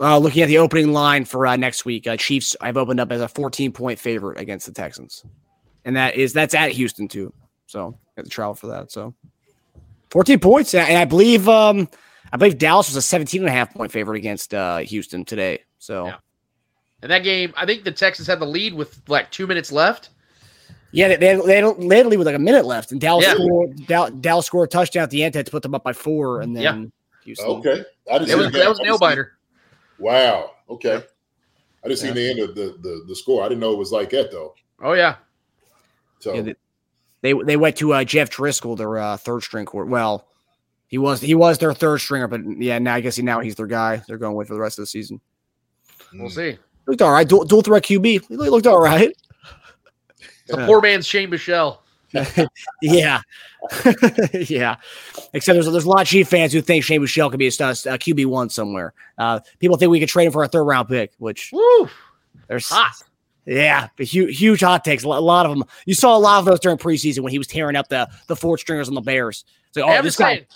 uh, looking at the opening line for uh, next week, uh, Chiefs I've opened up as a 14 point favorite against the Texans, and that is that's at Houston too. So got to travel for that. So 14 points, and I believe um I believe Dallas was a 17 and a half point favorite against uh, Houston today. So Yeah. And that game, I think the Texans had the lead with like two minutes left. Yeah, they, they, they don't they had to leave with like a minute left, and Dallas Yeah. scored Dal- Dallas scored a touchdown at the end to put them up by four, and then Yeah. Houston. Okay. I didn't It was the that was nail biter. Wow. Okay. I didn't see the end of the, the the score. I didn't know it was like that though. Oh yeah, So Yeah, they, they they went to uh, Jeff Driskel, their uh, third string court. Well, he was he was their third stringer, but yeah, now I guess he, now he's their guy. They're going with for the rest of the season. we'll mm, see. Looked all right. Dual, dual threat QB. He looked all right. It's a Yeah. poor man's Shane Buechele. Yeah, yeah. Except there's there's a lot of Chief fans who think Shane Buechele could be a, st- a QB one somewhere. Uh, people think we could trade him for a third round pick, which Woo, there's hot. Yeah, the huge, huge hot takes. A lot of them. You saw a lot of those during preseason when he was tearing up the the fourth stringers on the Bears. So, Hey, oh, this guy. saying.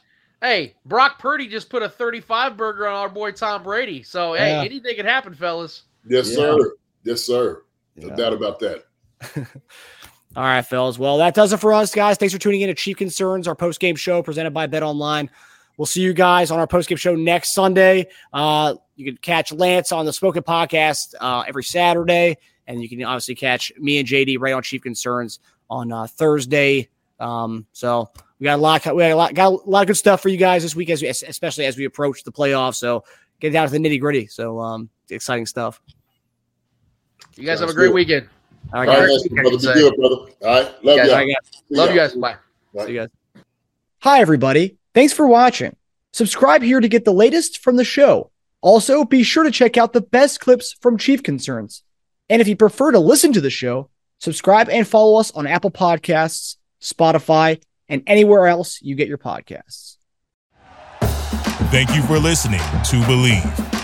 Hey, Brock Purdy just put a 35 burger on our boy Tom Brady. So hey, Yeah. anything can happen, fellas. yes, Yeah. sir. Yes, sir. No Yeah. doubt about that. All right, fellas. Well, that does it for us, guys. Thanks for tuning in to Chief Concerns, our post game show presented by Bet Online. We'll see you guys on our post game show next Sunday. Uh, you can catch Lance on the Spoken Podcast uh, every Saturday, and you can obviously catch me and JD right on Chief Concerns on uh, Thursday. Um, so we got a lot, we got a lot, got a lot of good stuff for you guys this week, as we, especially as we approach the playoffs. So get down to the nitty gritty. So um, exciting stuff. You guys Sounds have a great good. weekend. All All right, right, guys. Lester, brother. Be good, brother. All right. Love Guys, you. All right, guys. Love you guys. Bye. See you guys. Hi, everybody. Thanks for watching. Subscribe here to get the latest from the show. Also, be sure to check out the best clips from Chief Concerns. And if you prefer to listen to the show, subscribe and follow us on Apple Podcasts, Spotify, and anywhere else you get your podcasts. Thank you for listening to Bleav.